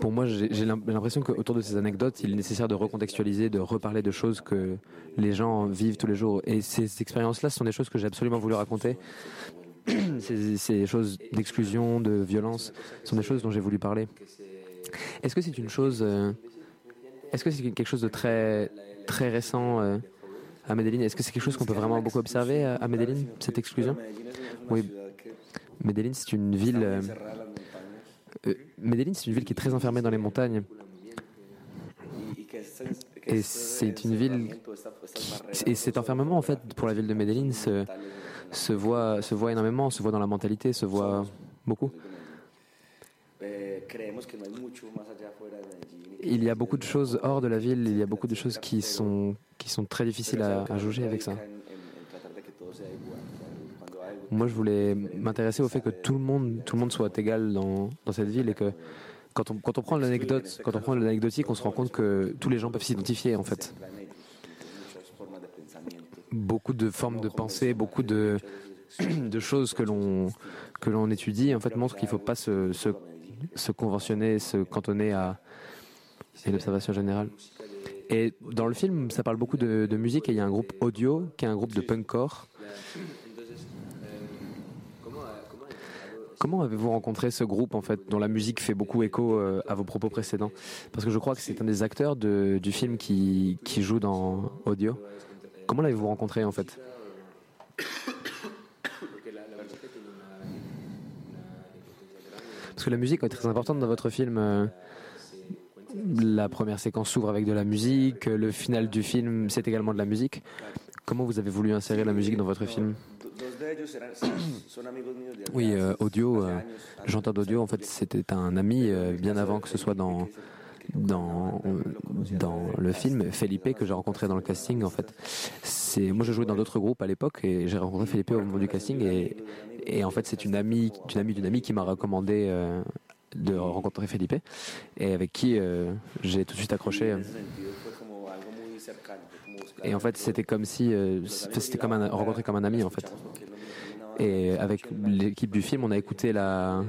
[SPEAKER 11] pour moi, j'ai j'ai l'im- l'impression qu'autour de ces anecdotes, il est nécessaire de recontextualiser, de reparler de choses que les gens vivent tous les jours. Et ces expériences-là, ce sont des choses que j'ai absolument voulu raconter. Ces, choses d'exclusion, de violence, sont des choses dont j'ai voulu parler. Est-ce que c'est une chose, euh, est-ce que c'est quelque chose de très très récent euh, à Medellin Est-ce que c'est quelque chose qu'on peut vraiment beaucoup observer à, à Medellin, cette exclusion? Oui. Medellin, c'est une ville. euh, euh, Medellin, c'est une ville qui est très enfermée dans les montagnes. Et c'est une ville et cet enfermement en fait pour la ville de Medellin se, se voit se voit énormément, se voit dans la mentalité, se voit beaucoup. Il y a beaucoup de choses hors de la ville, il y a beaucoup de choses qui sont qui sont très difficiles à, jauger avec ça. Moi, je voulais m'intéresser au fait que tout le monde, tout le monde soit égal dans, dans cette ville et que quand on, quand on prend l'anecdote, quand on prend l'anecdotique, on se rend compte que tous les gens peuvent s'identifier en fait. Beaucoup de formes de pensée, beaucoup de, choses que l'on que l'on étudie en fait montrent qu'il ne faut pas se, conventionner, se cantonner à une observation générale. Et dans le film, ça parle beaucoup de, musique et il y a un groupe audio qui est un groupe de punkcore. Comment avez-vous rencontré ce groupe en fait, dont la musique fait beaucoup écho euh, à vos propos précédents? Parce que je crois que c'est un des acteurs du film qui joue dans Audio. Comment l'avez-vous rencontré en fait Parce que la musique est très importante dans votre film. euh, La première séquence s'ouvre avec de la musique, le final du film c'est également de la musique. Comment vous avez voulu insérer la musique dans votre film Oui, euh, audio, euh, chanteur d'audio, en fait, c'était un ami euh, bien avant que ce soit dans dans le film Felipe que j'ai rencontré dans le casting. En fait, c'est moi je jouais dans d'autres groupes à l'époque et j'ai rencontré Felipe au moment du casting et en fait c'est une amie d'une amie d'une amie qui m'a recommandé euh, de rencontrer Felipe et avec qui euh, j'ai tout de suite accroché. Et en fait, c'était comme si euh, c'était comme un, rencontrer comme un ami en fait. Et avec l'équipe du film, on a écouté la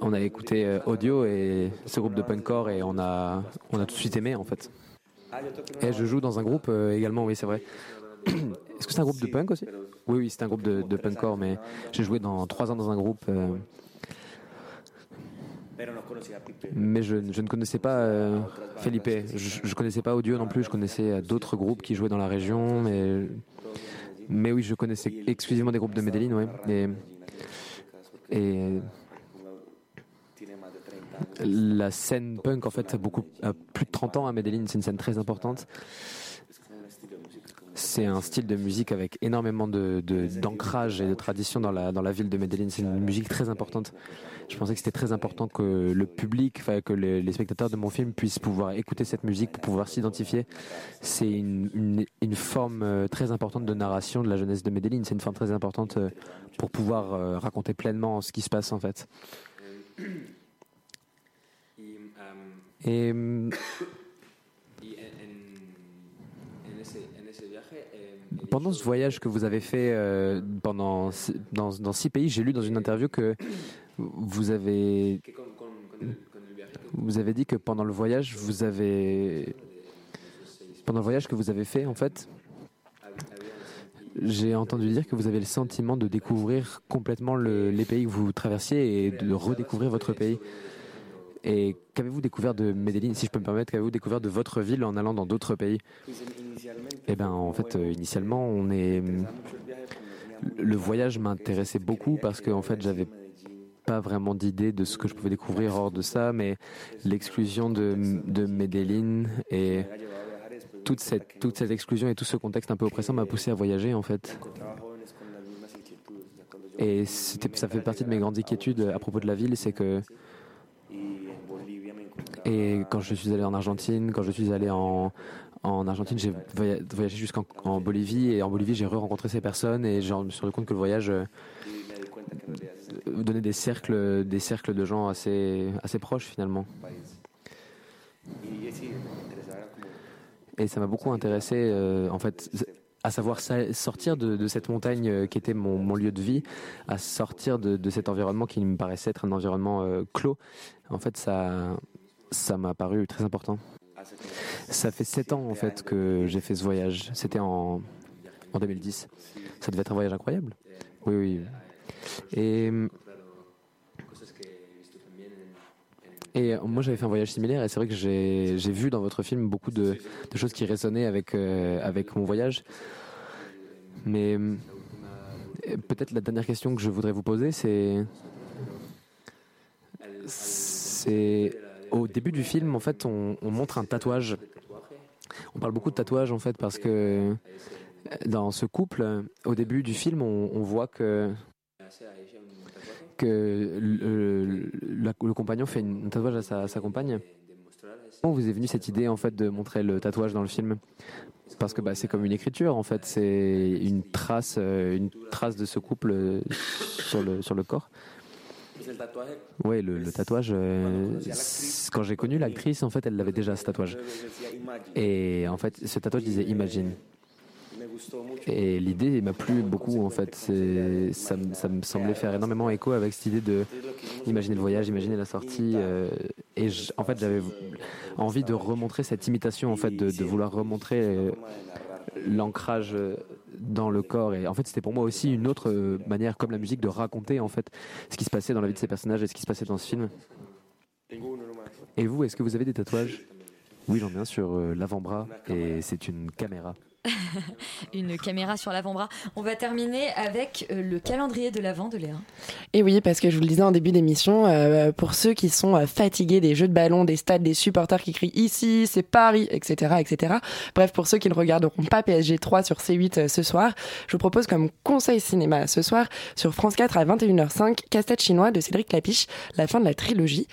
[SPEAKER 11] on a écouté euh, audio et ce groupe de punkcore et on a, on a tout de suite aimé en fait. Et je joue dans un groupe euh, également, oui c'est vrai. Est-ce que c'est un groupe de punk aussi? Oui, oui, c'est un groupe de, punkcore, mais j'ai joué dans trois ans dans un groupe. euh, mais je, je ne connaissais pas Felipe. Je, je connaissais pas Audio non plus. Je connaissais d'autres groupes qui jouaient dans la région, mais mais oui, je connaissais exclusivement des groupes de Medellin, ouais. Et, et la scène punk, en fait, a beaucoup, plus de 30 ans à Medellin. C'est une scène très importante. C'est un style de musique avec énormément de, d'ancrage et de tradition dans la, dans la ville de Medellin. C'est une musique très importante. Je pensais que c'était très important que le public, que les, les spectateurs de mon film puissent pouvoir écouter cette musique pour pouvoir s'identifier. C'est une, une, une forme euh, très importante de narration de la jeunesse de Medellin. C'est une forme très importante euh, pour pouvoir euh, raconter pleinement ce qui se passe en fait. Et hum, pendant ce voyage que vous avez fait euh, pendant dans, dans six pays, j'ai lu dans une interview que vous avez vous avez dit que pendant le voyage vous avez pendant le voyage que vous avez fait en fait j'ai entendu dire que vous avez le sentiment de découvrir complètement le- les pays que vous traversiez et de redécouvrir votre pays. Et qu'avez-vous découvert de Medellin, si je peux me permettre, qu'avez-vous découvert de votre ville en allant dans d'autres pays? Eh bien, en fait, euh, initialement, on est. Le voyage m'intéressait beaucoup parce que, en fait, j'avais pas vraiment d'idée de ce que je pouvais découvrir hors de ça, mais l'exclusion de, de Medellin et toute cette, toute cette exclusion et tout ce contexte un peu oppressant m'a poussé à voyager, en fait. Et ça fait partie de mes grandes inquiétudes à propos de la ville, c'est que et quand je suis allé en Argentine, quand je suis allé en, en Argentine, j'ai voya- voyagé jusqu'en en Bolivie et en Bolivie j'ai re-rencontré ces personnes et je me suis rendu compte que le voyage euh, donner des cercles, des cercles de gens assez, assez proches finalement. Et ça m'a beaucoup intéressé, euh, en fait, à savoir sa- sortir de, cette montagne euh, qui était mon, lieu de vie, à sortir de, cet environnement qui me paraissait être un environnement clos. En fait, ça, ça m'a paru très important. Ça fait sept ans en fait que j'ai fait ce voyage. C'était en, en 2010. Ça devait être un voyage incroyable. Oui, oui. Et, et euh, moi j'avais fait un voyage similaire et c'est vrai que j'ai vu dans votre film beaucoup de, de choses qui résonnaient avec, euh, avec mon voyage. Mais euh, peut-être la dernière question que je voudrais vous poser c'est c'est au début du film en fait on, on montre un tatouage. On parle beaucoup de tatouage en fait parce que dans ce couple, au début du film, on, voit que le, compagnon fait un tatouage à sa, à sa compagne. Comment vous est venue cette idée en fait de montrer le tatouage dans le film? Parce que bah, c'est comme une écriture en fait, c'est une trace, euh, une trace de ce couple euh, sur le sur le corps. Oui, le, le tatouage. euh, quand j'ai connu l'actrice, en fait, elle l'avait déjà ce tatouage. Et en fait, ce tatouage disait Imagine. Et l'idée m'a plu beaucoup en fait. Ça, me- ça me semblait faire énormément écho avec cette idée de imaginer le voyage, imaginer la sortie. euh, et je- en fait, j'avais envie de remontrer cette imitation en fait, de, de vouloir remontrer euh, l'ancrage dans le corps. Et en fait, c'était pour moi aussi une autre euh, manière, comme la musique, de raconter en fait ce qui se passait dans la vie de ces personnages et ce qui se passait dans ce film. Et vous, est-ce que vous avez des tatouages? Oui, j'en ai un sur euh, l'avant-bras et c'est une caméra.
[SPEAKER 2] Une caméra sur l'avant-bras. On va terminer avec euh, le calendrier de l'avant de Léa.
[SPEAKER 3] Et oui, parce que je vous le disais en début d'émission, euh, pour ceux qui sont euh, fatigués des jeux de ballon, des stades, des supporters qui crient ici, c'est Paris, etc., etc. Bref, pour ceux qui ne regarderont pas PSG 3 sur C8 euh, ce soir, je vous propose comme conseil cinéma ce soir sur France 4 à 21h05, Casse-tête chinois de Cédric Lapiche, la fin de la trilogie,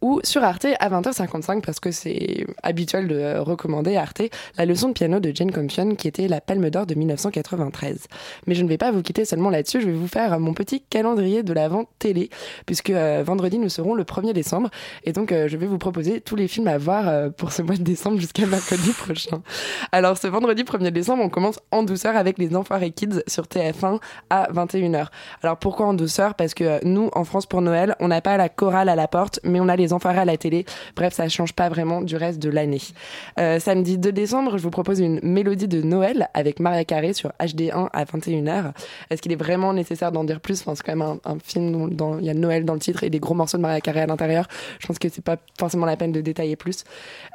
[SPEAKER 3] ou sur Arte à 20h55 parce que c'est habituel de recommander à Arte la leçon de piano de Jane Qui était la Palme d'Or de 1993. Mais je ne vais pas vous quitter seulement là-dessus, je vais vous faire mon petit calendrier de l'avant télé, puisque euh, vendredi nous serons le 1er décembre, et donc euh, je vais vous proposer tous les films à voir euh, pour ce mois de décembre jusqu'à mercredi prochain. Alors ce vendredi 1er décembre, on commence en douceur avec les Enfoirés Kids sur TF1 à 21h. Alors pourquoi en douceur? Parce que nous, en France pour Noël, on n'a pas la chorale à la porte, mais on a les Enfoirés à la télé. Bref, ça change pas vraiment du reste de l'année. Samedi 2 décembre, je vous propose une mélodie de Noël avec Maria Carré sur HD1 à 21h. Est-ce qu'il est vraiment nécessaire d'en dire plus? C'est quand même un, film dont il y a Noël dans le titre et des gros morceaux de Maria Carré à l'intérieur. Je pense que c'est pas forcément la peine de détailler plus.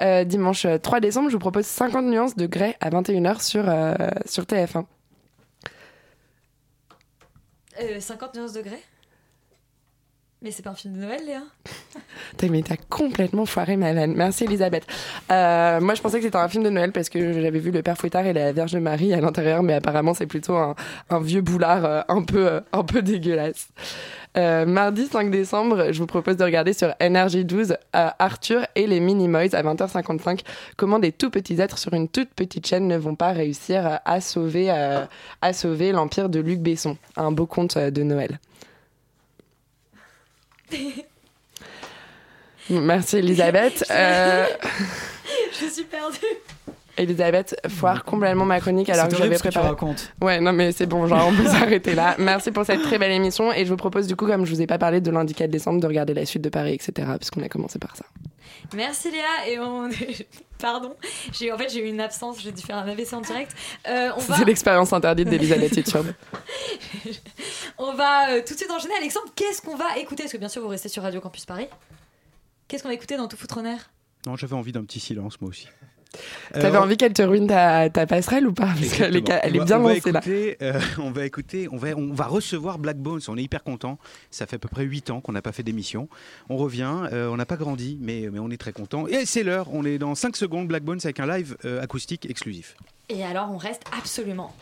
[SPEAKER 3] Euh, dimanche 3 décembre, je vous propose 50 nuances de grès à 21h sur, euh, sur TF1.
[SPEAKER 2] Euh, 50 nuances degrés Mais c'est pas un film de Noël, Léa
[SPEAKER 3] T'as, mais t'as complètement foiré ma vanne. Merci Elisabeth. Euh, moi, je pensais que c'était un film de Noël parce que j'avais vu le Père Fouettard et la Vierge Marie à l'intérieur, mais apparemment c'est plutôt un, vieux boulard euh, un peu euh, un peu dégueulasse. Mardi 5 décembre, je vous propose de regarder sur NRJ12 euh, Arthur et les Minimoys à 20h55 comment des tout petits êtres sur une toute petite chaîne ne vont pas réussir à sauver à sauver l'empire de Luc Besson. Un beau conte de Noël. Merci Elisabeth. Euh,
[SPEAKER 2] Je suis perdue.
[SPEAKER 3] Elisabeth foire complètement ma chronique alors que j'avais
[SPEAKER 1] ce que tu
[SPEAKER 3] préparé.
[SPEAKER 1] racontes.
[SPEAKER 3] Ouais, non mais c'est bon, genre on peut s'arrêter là. Merci pour cette très belle émission et je vous propose du coup, comme je vous ai pas parlé de lundi 4 décembre, de regarder la suite de Paris, etc. Puisqu'on a commencé par ça.
[SPEAKER 2] Merci Léa et on pardon j'ai en fait j'ai eu une absence j'ai dû faire un AVC en direct. Euh, on va
[SPEAKER 3] C'est l'expérience interdite d'Elisabeth YouTube.
[SPEAKER 2] on va euh, tout de suite enchaîner. Alexandre qu'est-ce qu'on va écouter? Parce que bien sûr vous restez sur Radio Campus Paris. Qu'est-ce qu'on va écouter dans Tout foutre en air?
[SPEAKER 12] Non, j'avais envie d'un petit silence, moi aussi.
[SPEAKER 3] T'avais
[SPEAKER 12] Euh,
[SPEAKER 3] envie qu'elle te ruine ta, ta passerelle ou pas? Parce qu'elle est, elle est
[SPEAKER 12] On va-
[SPEAKER 3] bien
[SPEAKER 12] on va
[SPEAKER 3] lancée là.
[SPEAKER 12] écouter, euh, on va écouter, on va, on va recevoir Black Bones. On est hyper content. Ça fait à peu près 8 ans qu'on n'a pas fait d'émission. On revient, euh, on n'a pas grandi, mais, mais on est très content. Et c'est l'heure. On est dans 5 secondes Black Bones avec un live euh, acoustique exclusif.
[SPEAKER 2] et alors on reste absolument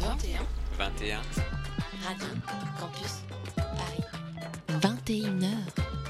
[SPEAKER 13] 21.
[SPEAKER 8] 21.
[SPEAKER 13] Radio Campus Paris. 21h.